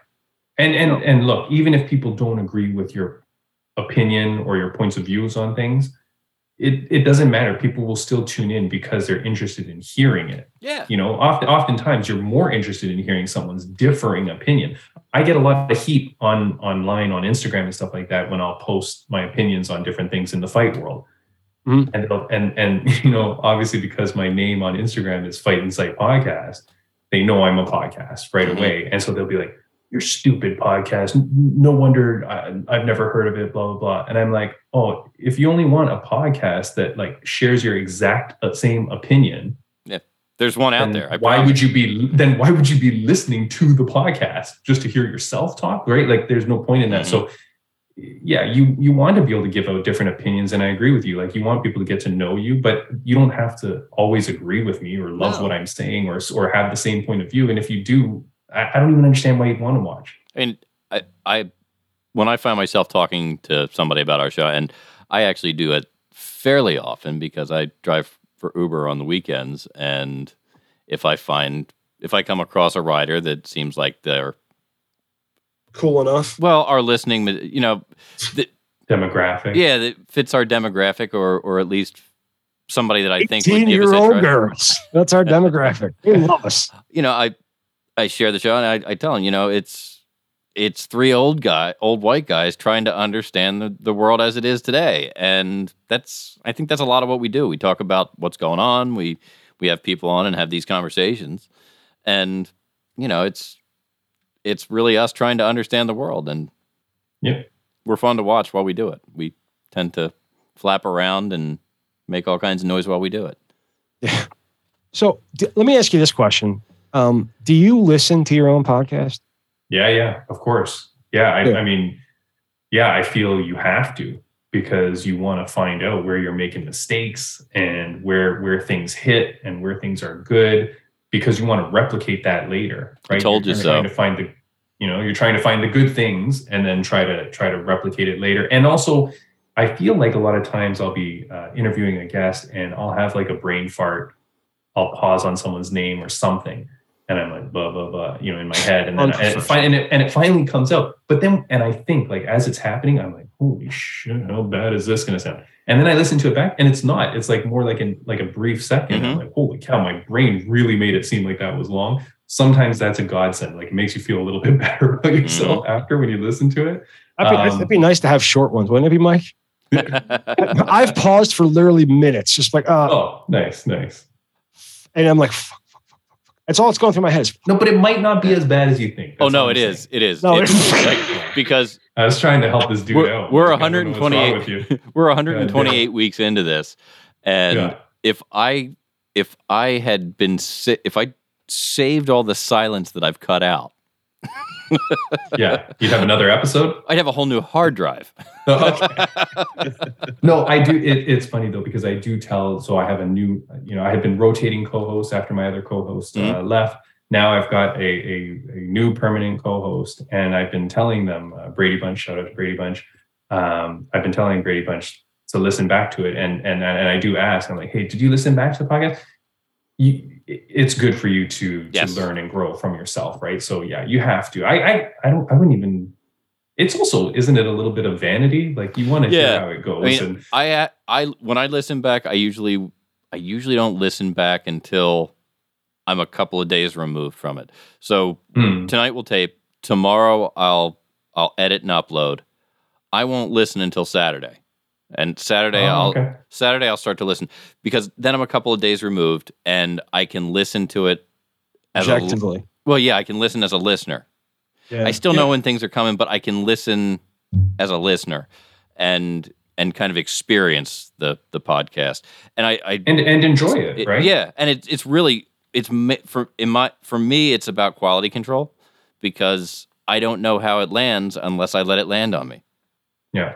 And and and look, even if people don't agree with your opinion or your points of views on things, it, it doesn't matter. People will still tune in because they're interested in hearing it. Yeah. You know, often oftentimes you're more interested in hearing someone's differing opinion. I get a lot of heat on online on Instagram and stuff like that when I'll post my opinions on different things in the fight world. Mhm. And and and you know, obviously because my name on Instagram is Fight Insight Podcast, they know I'm a podcast right Mhm. away. And so they'll be like, "You're stupid podcast. No wonder I, I've never heard of it." Blah blah blah. And I'm like, "Oh, if you only want a podcast that like shares your exact uh, same opinion, Yeah. There's one out there. I why promise. would you be then why would you be listening to the podcast just to hear yourself talk right like there's no point in that so yeah you you want to be able to give out different opinions and i agree with you like you want people to get to know you but you don't have to always agree with me or love No. what i'm saying or or have the same point of view and if you do i, I don't even understand why you'd want to watch And I, I, when I find myself talking to somebody about our show, and I actually do it fairly often because I drive for Uber on the weekends, and if I find if I come across a rider that seems like they're Cool enough. well, our listening, you know, demographic yeah, that fits our demographic, or or at least somebody that I think would 18 give us year a old girls. That's our demographic. They love us. you know, I I share the show and I, I tell them, you know, it's it's three old guy, old white guys trying to understand the, the world as it is today, and that's I think that's a lot of what we do. We talk about what's going on. We we have people on and have these conversations, and you know, it's it's really us trying to understand the world, and Yep. we're fun to watch while we do it. We tend to flap around and make all kinds of noise while we do it. Yeah. So d- let me ask you this question. Um, do you listen to your own podcast? Yeah, yeah, of course. Yeah, I, Yeah. I mean, yeah, I feel you have to because you want to find out where you're making mistakes and where where things hit and where things are good because you want to replicate that later. Right? told you're you trying so. To find the, you know, you're trying to find the good things and then try to try to replicate it later. And also, I feel like a lot of times I'll be uh, interviewing a guest and I'll have like a brain fart. I'll pause on someone's name or something and I'm like blah blah blah, you know, in my head, and then and it, Unprofessional. fin- and it and it finally comes out. But then, and I think like as it's happening, I'm like, holy shit, how bad is this going to sound? And then I listen to it back, and it's not. It's like more like in like a brief 2nd I'm like, holy cow, my brain really made it seem like that was long. Sometimes that's a godsend. Like it makes you feel a little bit better about yourself after when you listen to it. That'd be, Um, that'd be nice to have short ones, wouldn't it be, Mike? I've paused for literally minutes, just like, uh, Oh, nice, nice. and I'm like, fuck, fuck, fuck, fuck, fuck. That's all that's going through my head. Is, No, but it might not be as bad as you think. oh no, all it I'm is. saying. It is. No, It's like, because I was trying to help this dude We're- out. we're Like, I don't know what's wrong 128 with you. we're 128 weeks into this, and Yeah. if I if I had been si- if I saved all the silence that I've cut out, yeah, you'd have another episode. I'd have a whole new hard drive. Okay. no, I do. It, it's funny though because I do tell. So I have a new. You know, I had been rotating co-hosts after my other co-host uh, left. Now I've got a, a, a new permanent co-host, and I've been telling them uh, Brady Bunch. Shout out to Brady Bunch. Um, I've been telling Brady Bunch to listen back to it, and and and I do ask. I'm like, hey, did you listen back to the podcast? You, it's good for you to Yes. to learn and grow from yourself, right? So yeah, you have to. I I I don't. I wouldn't even. It's also, isn't it a little bit of vanity? Like you want to Yeah. hear how it goes, I mean, and I I when I listen back, I usually I usually don't listen back until I'm a couple of days removed from it. So Hmm. tonight we'll tape. Tomorrow I'll I'll edit and upload. I won't listen until Saturday, and Saturday Oh, I'll okay. Saturday I'll start to listen because then I'm a couple of days removed and I can listen to it as a objectively. well. Yeah, I can listen as a listener. Yeah. I still Yeah. know when things are coming, but I can listen as a listener and and kind of experience the the podcast. And I, I and and enjoy it, it- right? yeah, and it's it's really it's for in my for me it's about quality control because I don't know how it lands unless I let it land on me. yeah,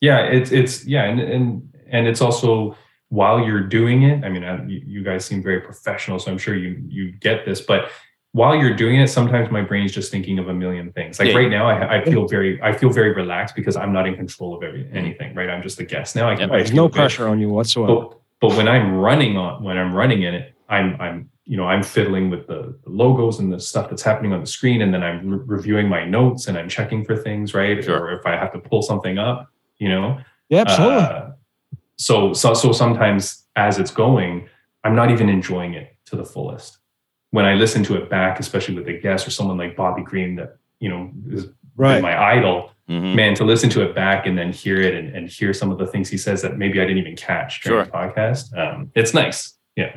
yeah. It's it's yeah, and and and it's also while you're doing it. I mean, I, you, you guys seem very professional, so I'm sure you you get this, but. While you're doing it, sometimes my brain's just thinking of a million things. Like Yeah. right now, I, I feel very, I feel very relaxed because I'm not in control of every, anything. Right, I'm just a guest now. I can, Yep. I There's no good. pressure on you whatsoever. but but when I'm running on when I'm running in it, I'm I'm you know I'm fiddling with the, the logos and the stuff that's happening on the screen, and then I'm re- reviewing my notes and I'm checking for things, right? Sure. Or if I have to pull something up, you know? Yeah, absolutely. Uh, so, so, so sometimes as it's going, I'm not even enjoying it to the fullest. When I listen to it back, especially with a guest or someone like Bobby Green that, you know, is right. my idol, Mhm. man, to listen to it back and then hear it and, and hear some of the things he says that maybe I didn't even catch during Sure. the podcast. Um, it's nice. Yeah.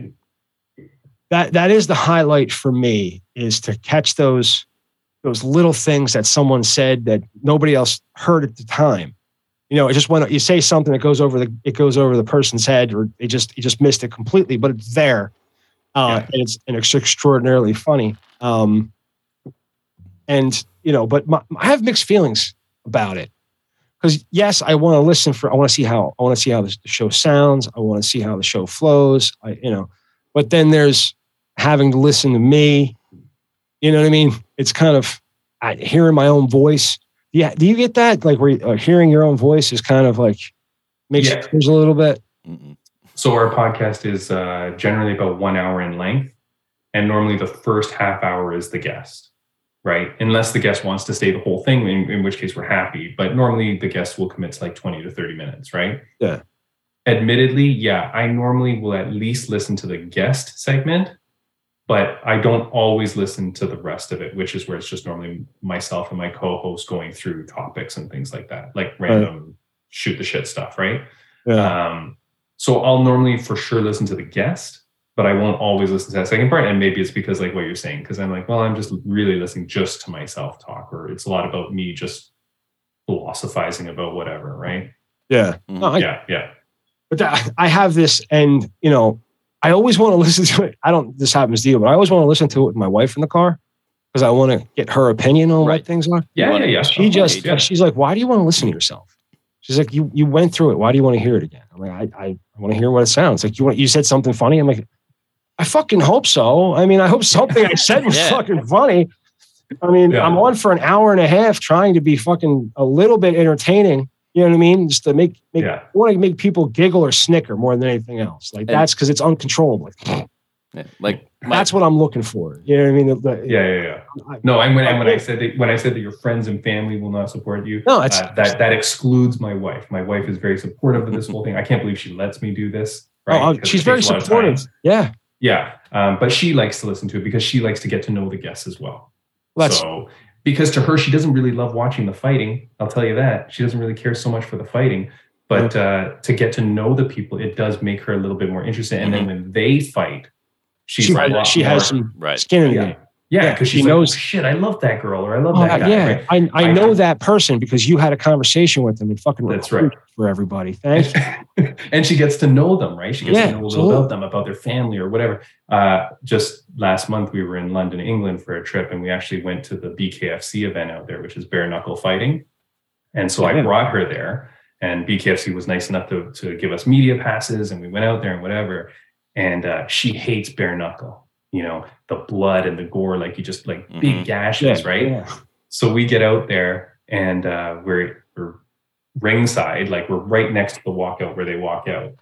that that is the highlight for me is to catch those those little things that someone said that nobody else heard at the time. You know, it just when you say something that goes over the it goes over the person's head, or they just you just missed it completely, but it's there, uh, Yeah. and it's and it's extraordinarily funny. Um, and you know, but my, I have mixed feelings about it because yes, I want to listen for I want to see how I want to see how the show sounds. I want to see how the show flows. I you know, but then there's having to listen to me. You know what I mean? It's kind of I, hearing my own voice. Yeah, do you get that? Like, where you, uh, hearing your own voice is kind of like makes Yeah. you cringe a little bit. Mm-mm. So our podcast is uh, generally about one hour in length, and normally the first half hour is the guest, right? Unless the guest wants to stay the whole thing, in, in which case we're happy. But normally the guest will commit to like twenty to thirty minutes, right? Yeah. Admittedly, yeah, I normally will at least listen to the guest segment, but I don't always listen to the rest of it, which is where it's just normally myself and my co-host going through topics and things like that, like random shoot the shit stuff, right? Yeah, Um, so I'll normally for sure listen to the guest, but I won't always listen to that second part. And maybe it's because like what you're saying, because I'm like, well, I'm just really listening just to myself talk, or it's a lot about me just philosophizing about whatever, right? yeah. Mhm. No, I, yeah, yeah. but I have this, and you know, I always want to listen to it. I don't. This happens to you, but I always want to listen to it with my wife in the car because I want to get her opinion on Right. what things are. Yeah, yeah, yeah. She just, yeah. she's like, "Why do you want to listen to yourself?" She's like, "You you went through it. Why do you want to hear it again?" I'm like, "I I, I want to hear what it sounds like." You want you said something funny. I'm like, I fucking hope so. I mean, I hope something I said was Yeah. fucking funny. I mean, Yeah. I'm on for an hour and a half trying to be fucking a little bit entertaining. You know what I mean? Just to make make yeah. Want to make people giggle or snicker more than anything else. Like And- that's because it's uncontrollable. Yeah, Like my, That's what I'm looking for. You know what I mean? The- the- Yeah, yeah, yeah. I- No, and when, and when I said that when I said that your friends and family will not support you, No, it's uh, that that excludes my wife. My wife is very supportive of this whole thing. I can't believe she lets me do this. oh, Right? Because it she's very a lot of supportive. Yeah, Yeah, um, but she likes to listen to it because she likes to get to know the guests as well. Well, that's so because to her, she doesn't really love watching the fighting. I'll tell you that she doesn't really care so much for the fighting, but uh, to get to know the people, it does make her a little bit more interested. And then when they fight, she's she, a lot she has some right. skin in the yeah, game. Yeah, Yeah, because she she knows knows- shit. I love that girl, or I love Oh, that guy. yeah, right? I, I I- know that person because you had a conversation with them and fucking That's recruit for everybody. Thank you. and she gets to know them, right? She gets Yeah, to know a little about them, about their family or whatever. Uh, just last month, we were in London, England for a trip, and we actually went to the BKFC event out there, which is bare knuckle fighting. And so I brought her there, and BKFC was nice enough to, to give us media passes, and we went out there and whatever. And uh, she hates bare knuckle, you know, the blood and the gore, like you just like big Mhm. gashes, Yeah, right? yeah. So we get out there and uh, we're, we're ringside, like we're right next to the walkout where they walk out.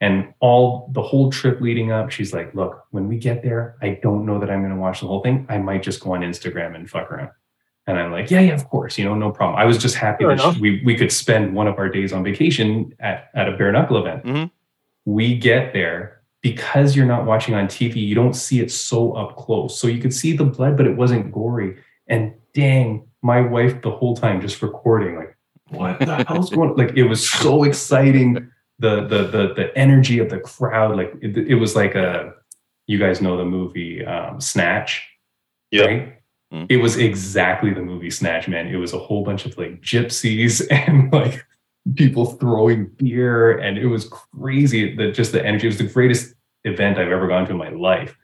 And all the whole trip leading up, she's like, Look, when we get there, I don't know that I'm going to watch the whole thing. I might just go on Instagram and fuck around. And I'm like, Yeah, yeah, of course, you know, no problem. I was just happy Fair that she, we, we could spend one of our days on vacation at, at a bare knuckle event. Mhm. We get there because you're not watching on TV, you don't see it so up close. So you could see the blood, but it wasn't gory. And dang, my wife the whole time just recording, like, what the hell's going? Like it was so exciting. The the the the energy of the crowd, like it, it was like a you guys know the movie um, Snatch, Yeah. right? Mm. It was exactly the movie Snatch, man. It was a whole bunch of like gypsies and like people throwing beer, and it was crazy. that just the energy. It was the greatest event I've ever gone to in my life.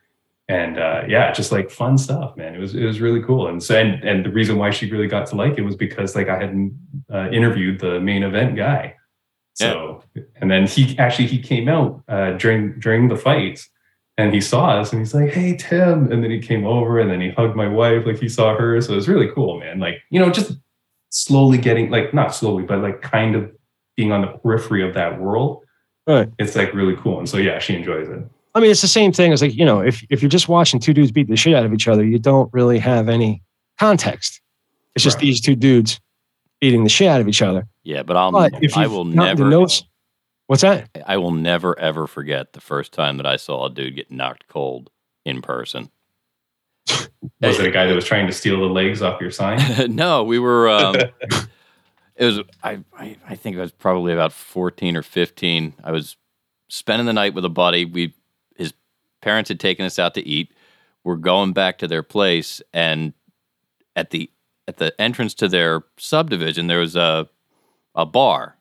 And uh, yeah, just like fun stuff, man. It was it was really cool. And so and and the reason why she really got to like it was because like I had uh, interviewed the main event guy. So and then he actually he came out uh, during during the fights and he saw us and he's like, "Hey Tim," and then he came over and then he hugged my wife like he saw her. So it was really cool, man. Like you know, just slowly getting like not slowly, but like kind of being on the periphery of that world. Right. It's like really cool, and so yeah, she enjoys it. I mean, it's the same thing as like, you know, if, if you're just watching two dudes beat the shit out of each other, you don't really have any context. It's just Right. these two dudes beating the shit out of each other. Yeah, but I'll But if I you've will gotten never know- what's that? I will never ever forget the first time that I saw a dude get knocked cold in person. Was it a guy that was trying to steal the legs off your sign? no, we were. Um, it was. I, I. I think I was probably about fourteen or fifteen. I was spending the night with a buddy. We, his parents had taken us out to eat. We're going back to their place, and at the at the entrance to their subdivision, there was a a bar,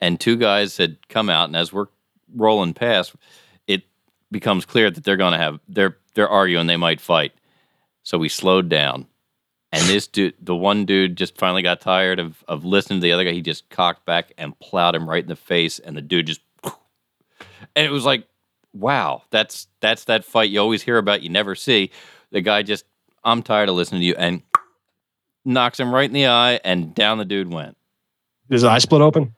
and two guys had come out. And as we're rolling past, it becomes clear that they're going to have they're they're arguing. They might fight. So we slowed down. And this dude, the one dude, just finally got tired of of listening to the other guy. He just cocked back and plowed him right in the face, and the dude just, and it was like, wow, that's that's that fight you always hear about, you never see. The guy just, I'm tired of listening to you, and knocks him right in the eye, and down the dude went. His eye split open?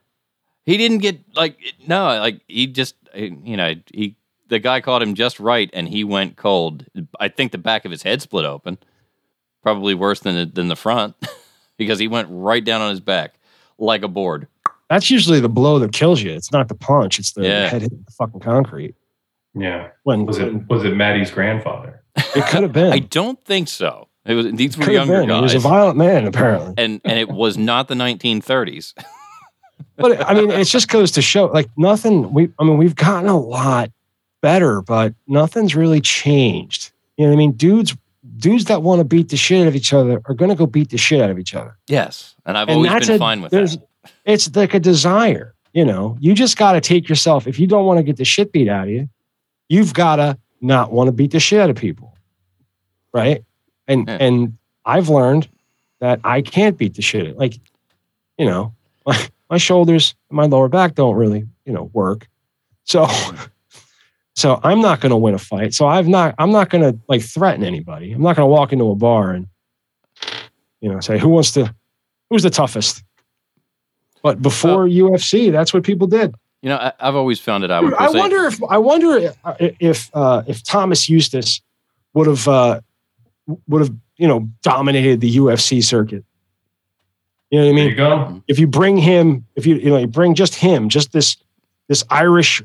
He didn't get like no, like he just, you know, he the guy caught him just right, and he went cold. I think the back of his head split open probably worse than the, than the front because he went right down on his back like a board. That's usually the blow that kills you. It's not the punch. It's the Yeah. head hitting the fucking concrete. yeah. When, Was it was it Maddie's grandfather? it could have been. I don't think so. It was these were younger been. He was a violent man, apparently. and and it was not the 1930s. but I mean, it just goes to show, like nothing. We, I mean, we've gotten a lot better, but nothing's really changed. You know what I mean? Dudes, dudes that want to beat the shit out of each other are going to go beat the shit out of each other. yes, and I've And always been a- fine with that. It's like a desire. You know, you just got to take yourself. If you don't want to get the shit beat out of you, you've got to not want to beat the shit out of people, right? And Yeah. and I've learned that I can't beat the shit. Like, you know, my, my shoulders, and my lower back don't really, you know, work. So, mm. So I'm not going to win a fight. So I've not. I'm not going to like threaten anybody. I'm not going to walk into a bar and, you know, say who wants to, who's the toughest. But before UFC, that's what people did. You know, I, I've always found it. I would. I wonder if I wonder if if, uh, if Thomas Eustace would have uh, would have you know dominated the UFC circuit. You know what I mean? you go. If you bring him, if you you know you bring just him, just this this Irish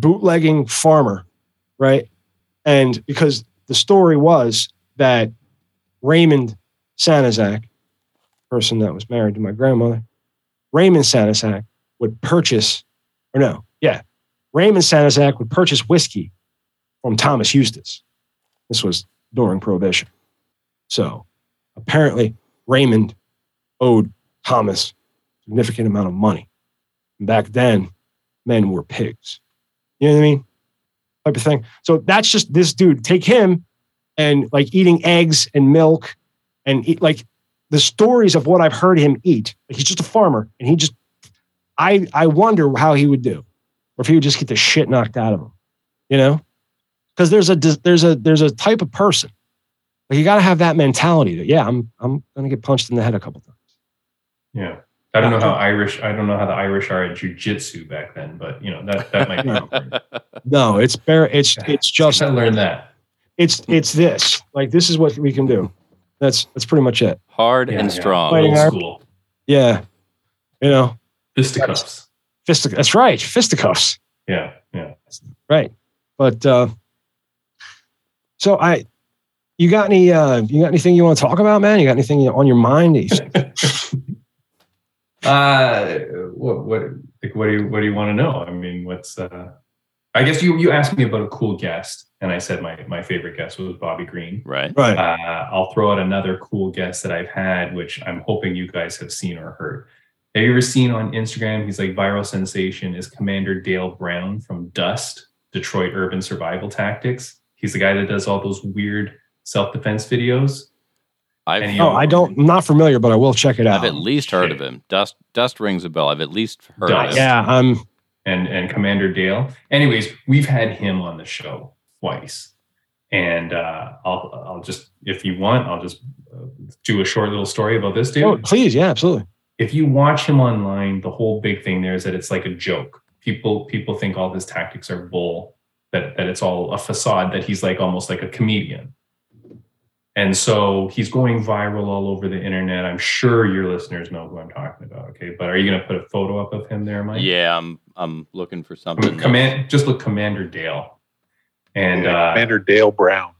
bootlegging farmer, right? And because the story was that Raymond Sanasac, person that was married to my grandmother, Raymond Sanasac would purchase, or no, yeah, Raymond Sanasac would purchase whiskey from Thomas Eustace. This was during Prohibition. So apparently Raymond owed Thomas a significant amount of money. And back then, men were pigs. You know what I mean? Type of thing. So that's just this dude. Take him and like eating eggs and milk and eat like the stories of what I've heard him eat. Like he's just a farmer and he just I I wonder how he would do. Or if he would just get the shit knocked out of him. You know? Because there's a there's a there's a type of person. Like you got to have that mentality that yeah, I'm I'm going to get punched in the head a couple times. Yeah. I don't know how Irish. I don't know how the Irish are at jujitsu back then, but you know that that might be. No. No, it's bare it's it's just I learned that. it's it's this. Like this is what we can do. That's that's pretty much it. hard Yeah, and yeah. strong. Fighting Old Irish. school Yeah. You know, fisticuffs. Fisticuffs. that's right. Fisticuffs. Yeah, yeah. Right. But uh so I you got any uh you got anything you want to talk about, man? You got anything on your mind? that you- Uh, what what like what do you what do you want to know? I mean, what's uh? I guess you you asked me about a cool guest, and I said my my favorite guest was Bobby Green. Right. right. Uh, I'll throw out another cool guest that I've had, which I'm hoping you guys have seen or heard. Have you ever seen on Instagram? He's like viral sensation. Is Commander Dale Brown from Dust, Detroit Urban Survival Tactics? He's the guy that does all those weird self defense videos. I've, oh, I don't I'm not familiar, but I will check it out. I've at least heard of him. Dust Dust rings a bell. I've at least heard Dust. of him. yeah, I'm and and Commander Dale. Anyways, we've had him on the show twice, and uh, I'll I'll just if you want, I'll just uh, do a short little story about this dude. oh, please, yeah, absolutely. If you watch him online, the whole big thing there is that it's like a joke. People people think all his tactics are bull. That that it's all a facade. That he's like almost like a comedian. And so he's going viral all over the internet. I'm sure your listeners know who I'm talking about. Okay, but are you going to put a photo up of him there, Mike? Yeah, I'm I'm looking for something. Command, just look Commander Dale, and Yeah, uh, Commander Dale Brown.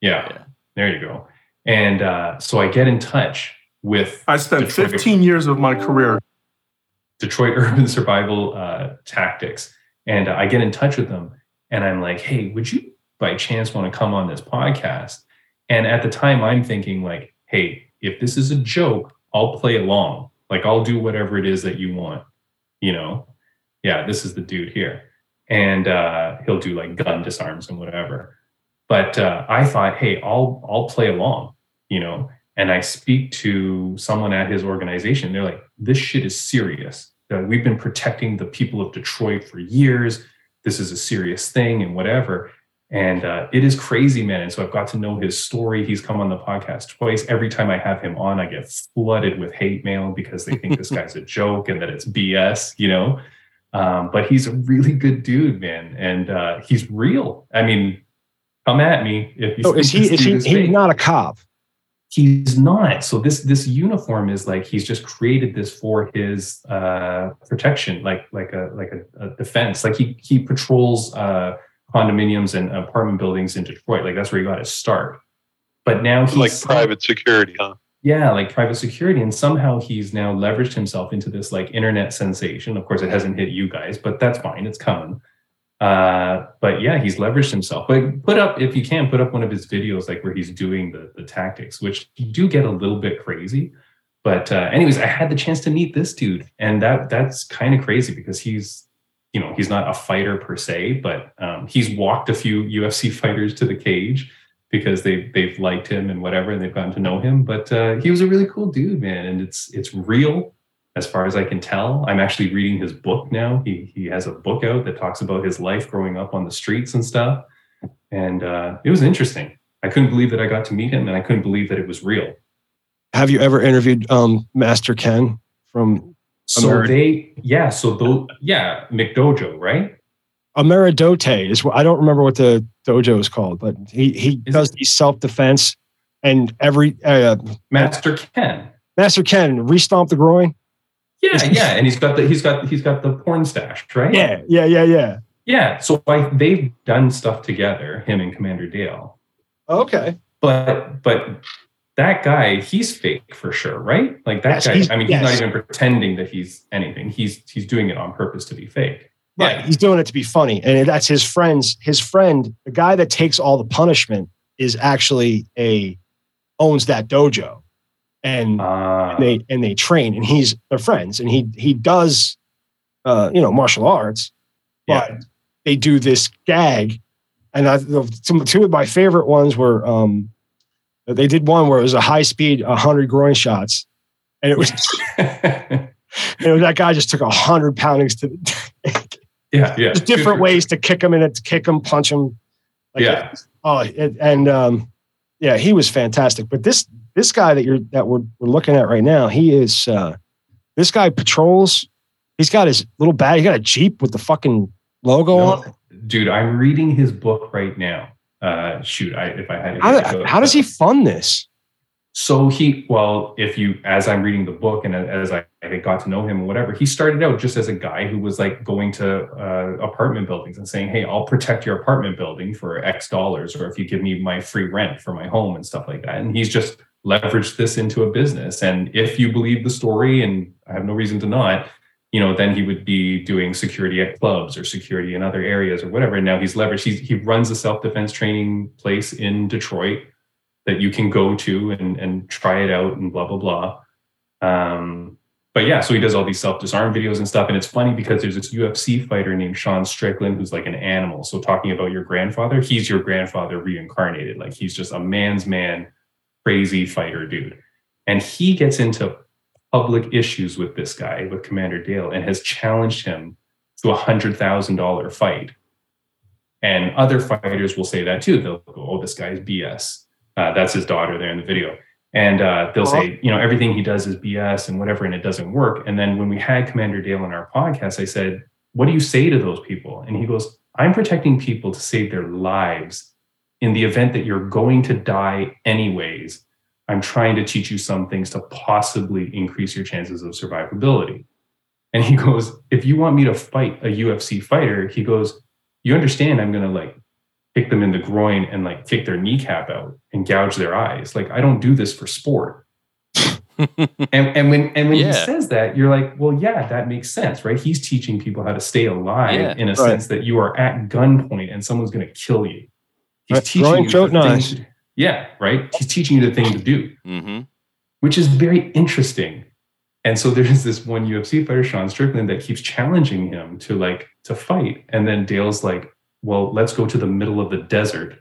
yeah, Yeah. there you go. And uh, so I get in touch with I spent Detroit. 15 years of my career Detroit Urban Survival uh, Tactics, and uh, I get in touch with them, and I'm like, "Hey, would you by chance want to come on this podcast?" And at the time, I'm thinking like, "Hey, if this is a joke, I'll play along. Like, I'll do whatever it is that you want. You know, yeah, this is the dude here, and uh, he'll do like gun disarms and whatever." But uh, I thought, "Hey, I'll I'll play along," you know. And I speak to someone at his organization. They're like, "This shit is serious." Uh, we've been protecting the people of Detroit for years. This is a serious thing and whatever. And uh, it is crazy, man. And so I've got to know his story. He's come on the podcast twice. Every time I have him on, I get flooded with hate mail because they think this guy's a joke and that it's BS, you know? Um, but he's a really good dude, man. And uh, he's real. I mean, come at me if you So is he? Is he? He's fake not a cop. he's not so this this uniform is like he's just created this for his uh protection like like a like a, a defense like he he patrols uh condominiums and apartment buildings in detroit. Like that's where he got his start. But now he's like private security, huh? yeah like private security. And somehow he's now leveraged himself into this like internet sensation. Of course it hasn't hit you guys but that's fine. It's coming. Uh but yeah he's leveraged himself. But put up if you can put up one of his videos like where he's doing the the tactics which do get a little bit crazy. But uh anyways i had the chance to meet this dude. And that that's kind of crazy because he's you know he's not a fighter per se but um he's walked a few ufc fighters to the cage because they they've liked him and whatever and they've gotten to know him but uh he was a really cool dude man and it's it's real as far as I can tell. I'm actually reading his book now. He he has a book out that talks about his life growing up on the streets and stuff. And uh, it was interesting. I couldn't believe that I got to meet him, and I couldn't believe that it was real. Have you ever interviewed um, Master Ken from So they, yeah, so those, yeah, McDojo, right? Ameridote? Is what I don't remember what the dojo is called, but he he Is does it- these self defense, and every uh, Master Ken. Master Ken restomp the groin. Yeah, yeah, and he's got the he's got he's got the porn stash, right? Yeah, yeah, yeah, yeah. yeah. So I, they've done stuff together, him and Commander Dale. Okay. but but that guy he's fake for sure right like that Yes, guy i mean he's not even pretending that he's anything he's he's doing it on purpose to be fake Right. Yeah. He's doing it to be funny. And that's his friends. His friend, the guy that takes all the punishment, is actually a owns that dojo. And uh, they and they train and he's their friends and he he does uh you know martial arts but Yeah. they do this gag and I, the, some, two of my favorite ones were um they did one where it was a high speed 100 groin shots and it was you know that guy just took a hundred poundings to the yeah yeah There's different ways to kick him and to kick him punch him like yeah Oh, it, and um, yeah, he was fantastic. But this this guy that you're that we're we're looking at right now, he is uh, this guy patrols. He's got his little bag. He got a jeep with the fucking logo No, on. it. dude i'm reading his book right now uh shoot i if i had How, how does he fund this? So he, well, if you, as I'm reading the book and as I, I got to know him and whatever, he started out just as a guy who was like going to uh, apartment buildings and saying, Hey, I'll protect your apartment building for X dollars, or if you give me my free rent for my home and stuff like that. And he's just leveraged this into a business. And if you believe the story, and I have no reason to not, you know, then he would be doing security at clubs or security in other areas or whatever. And now he's leveraged, he's, he runs a self defense training place in Detroit that you can go to and, and try it out and blah blah blah. Um, but yeah, so he does all these self disarm videos and stuff, and it's funny because there's this UFC fighter named Sean Strickland who's like an animal. So talking about your grandfather, he's your grandfather reincarnated. Like he's just a man's man, crazy fighter dude, and he gets into public issues with this guy with Commander Dale and has challenged him to a hundred thousand dollar fight. And other fighters will say that too. They'll go, "Oh, this guy's BS." Uh, that's his daughter there in the video. And uh, they'll say, you know, everything he does is BS and whatever, and it doesn't work. And then when we had Commander Dale on our podcast, I said, What do you say to those people? And he goes, I'm protecting people to save their lives in the event that you're going to die anyways, I'm trying to teach you some things to possibly increase your chances of survivability. And he goes, if you want me to fight a UFC fighter, he goes, you understand I'm going to like kick them in the groin and like kick their kneecap out and gouge their eyes. Like I don't do this for sport. and and when and when Yeah. he says that, you're like, well, yeah, that makes sense, right? He's teaching people how to stay alive Yeah. in a Right. sense that you are at gunpoint and someone's going to kill you. He's Right. teaching Groin, you throat, the thing knives. to- yeah, right. He's teaching you the thing to do hmm which is very interesting. And so there's this one UFC fighter, Sean Strickland, that keeps challenging him to like to fight. And then Dale's like, well, let's go to the middle of the desert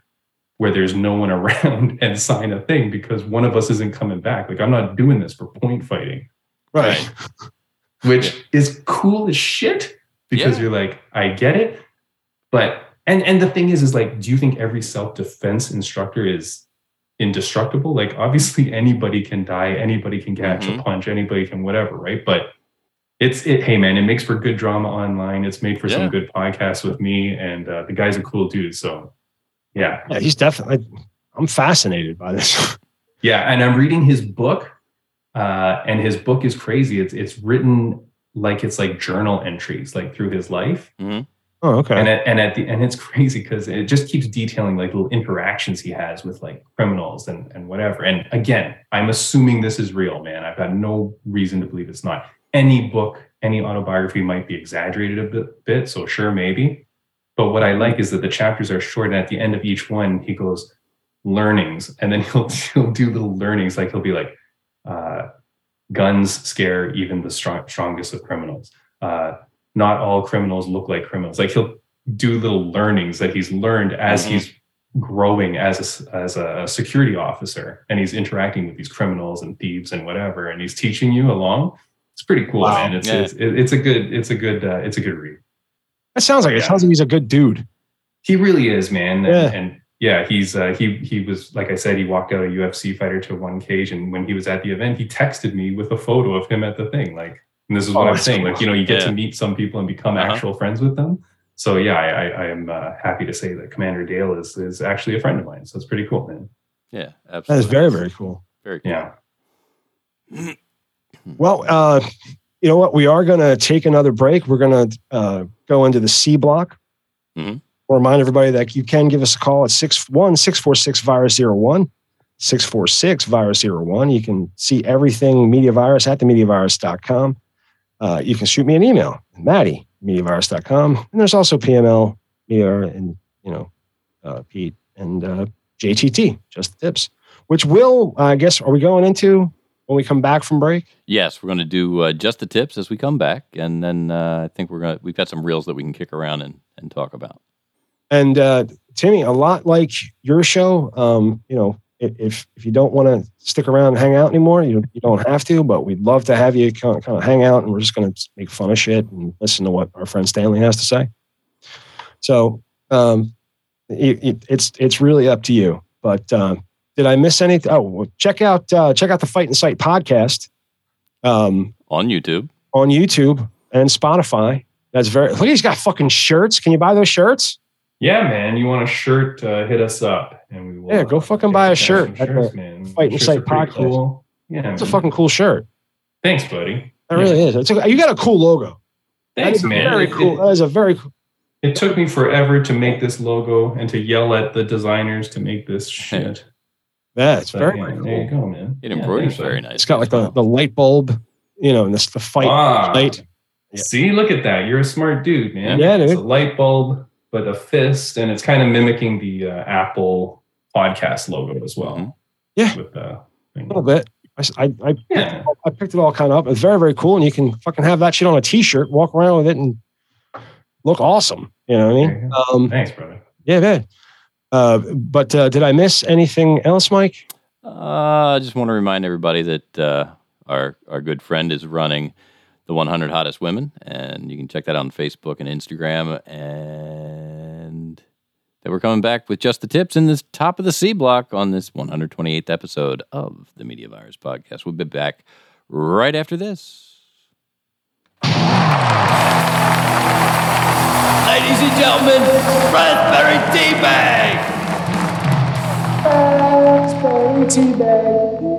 where there's no one around and sign a thing because one of us isn't coming back. Like, I'm not doing this for point fighting, Right. which is cool as shit because Yeah. you're like, I get it. But and and the thing is, is like, do you think every self-defense instructor is indestructible. Like obviously anybody can die, anybody can catch a Mhm. punch, anybody can whatever, right? But it's it. Hey man, it makes for good drama online. It's made for Yeah. some good podcasts with me, and uh, the guy's a cool dude. So yeah, Yeah, he's definitely. I'm fascinated by this. yeah. And I'm reading his book, uh, and his book is crazy. It's it's written like it's like journal entries, like through his life. Oh, okay. and at, and at the and it's crazy because it just keeps detailing like little interactions he has with like criminals and and whatever. And again, I'm assuming this is real, man. I've got no reason to believe it's not. Any book, any autobiography might be exaggerated a bit, bit so sure, maybe. But what I like is that the chapters are short, and at the end of each one, he goes learnings, and then he'll he'll do little learnings, like he'll be like, uh, guns scare even the strong, strongest of criminals. Uh, not all criminals look like criminals. Like he'll do little learnings that he's learned as Mhm. he's growing as a, as a security officer and he's interacting with these criminals and thieves and whatever and he's teaching you along it's pretty cool Wow. man it's, Yeah. it's it's a good it's a good uh, it's a good read That sounds like it. Yeah. Sounds like he's a good dude. he really is man Yeah. and, and yeah he's uh, he he was like i said he walked out a ufc fighter to one cage and when he was at the event he texted me with a photo of him at the thing like and this is what Oh, i'm saying cool. like you know you get Yeah. to meet some people and become Uh-huh. actual friends with them so yeah i i, I am uh, happy to say that commander dale is is actually a friend of mine so it's pretty cool man Yeah, That absolutely. is very, very cool. very cool. yeah Well, uh, you know what? We are going to take another break. We're going to uh, go into the C block. Mhm. We'll remind everybody that you can give us a call at 61 646 virus 01. 646 virus 01. You can see everything Media Virus at themediavirus.com. Uh, you can shoot me an email, Maddie, mediavirus.com. And there's also PML, Media, and, you know, uh, Pete and uh, JTT, just the tips, which will, I guess, are we going into when we come back from break? Yes, we're going to do uh, just the tips as we come back, and then uh, I think we're going to we've got some reels that we can kick around and, and talk about. And uh, Timmy, a lot like your show, um, you know, if if you don't want to stick around and hang out anymore, you you don't have to. But we'd love to have you kind of, kind of hang out, and we're just going to make fun of shit and listen to what our friend Stanley has to say. So um, it, it, it's it's really up to you. But uh, did I miss anything? Oh, well, check out uh, check out the Fight Insight podcast um, On YouTube, on YouTube and Spotify. That's very. Look, he's got fucking shirts. Can you buy those shirts? Yeah man you want a shirt uh, hit us up and we will Yeah, go fucking buy a shirt shirts, man. Fight and Shirts Sight podcast. cool. yeah It's a fucking cool shirt. thanks buddy It Yeah. really is. It's a, you got a cool logo. Thanks is man Very It- cool. it- That is a very cool. It took me forever to make this logo and to yell at the designers to make this shit. Yeah, it's But, very, yeah, very there you go, man. it Yeah, embroiders thanks, very nice. It's got like the, the light bulb, you know, and this the fight Ah, light. Yeah. See, look at that. You're a smart dude, man. Yeah, It's dude. a light bulb, but a fist, and it's kind of mimicking the uh, Apple podcast logo as well. Mhm. Yeah. With the thing. A little bit. I, s- I, I, Yeah. I picked it all kind of up. It's very, very cool. And you can fucking have that shit on a t shirt, walk around with it, and look awesome. You know what I mean? Um, Thanks, brother. yeah, man. Uh, but uh, did I miss anything else, Mike? Uh, I just want to remind everybody that uh, our our good friend is running the 100 hottest women, and you can check that out on Facebook and Instagram. And that we're coming back with just the tips in this top of the C block on this 128th episode of the Media Virus Podcast. We'll be back right after this. Ladies and gentlemen, Raspberry Tea Bag. Raspberry tea bag.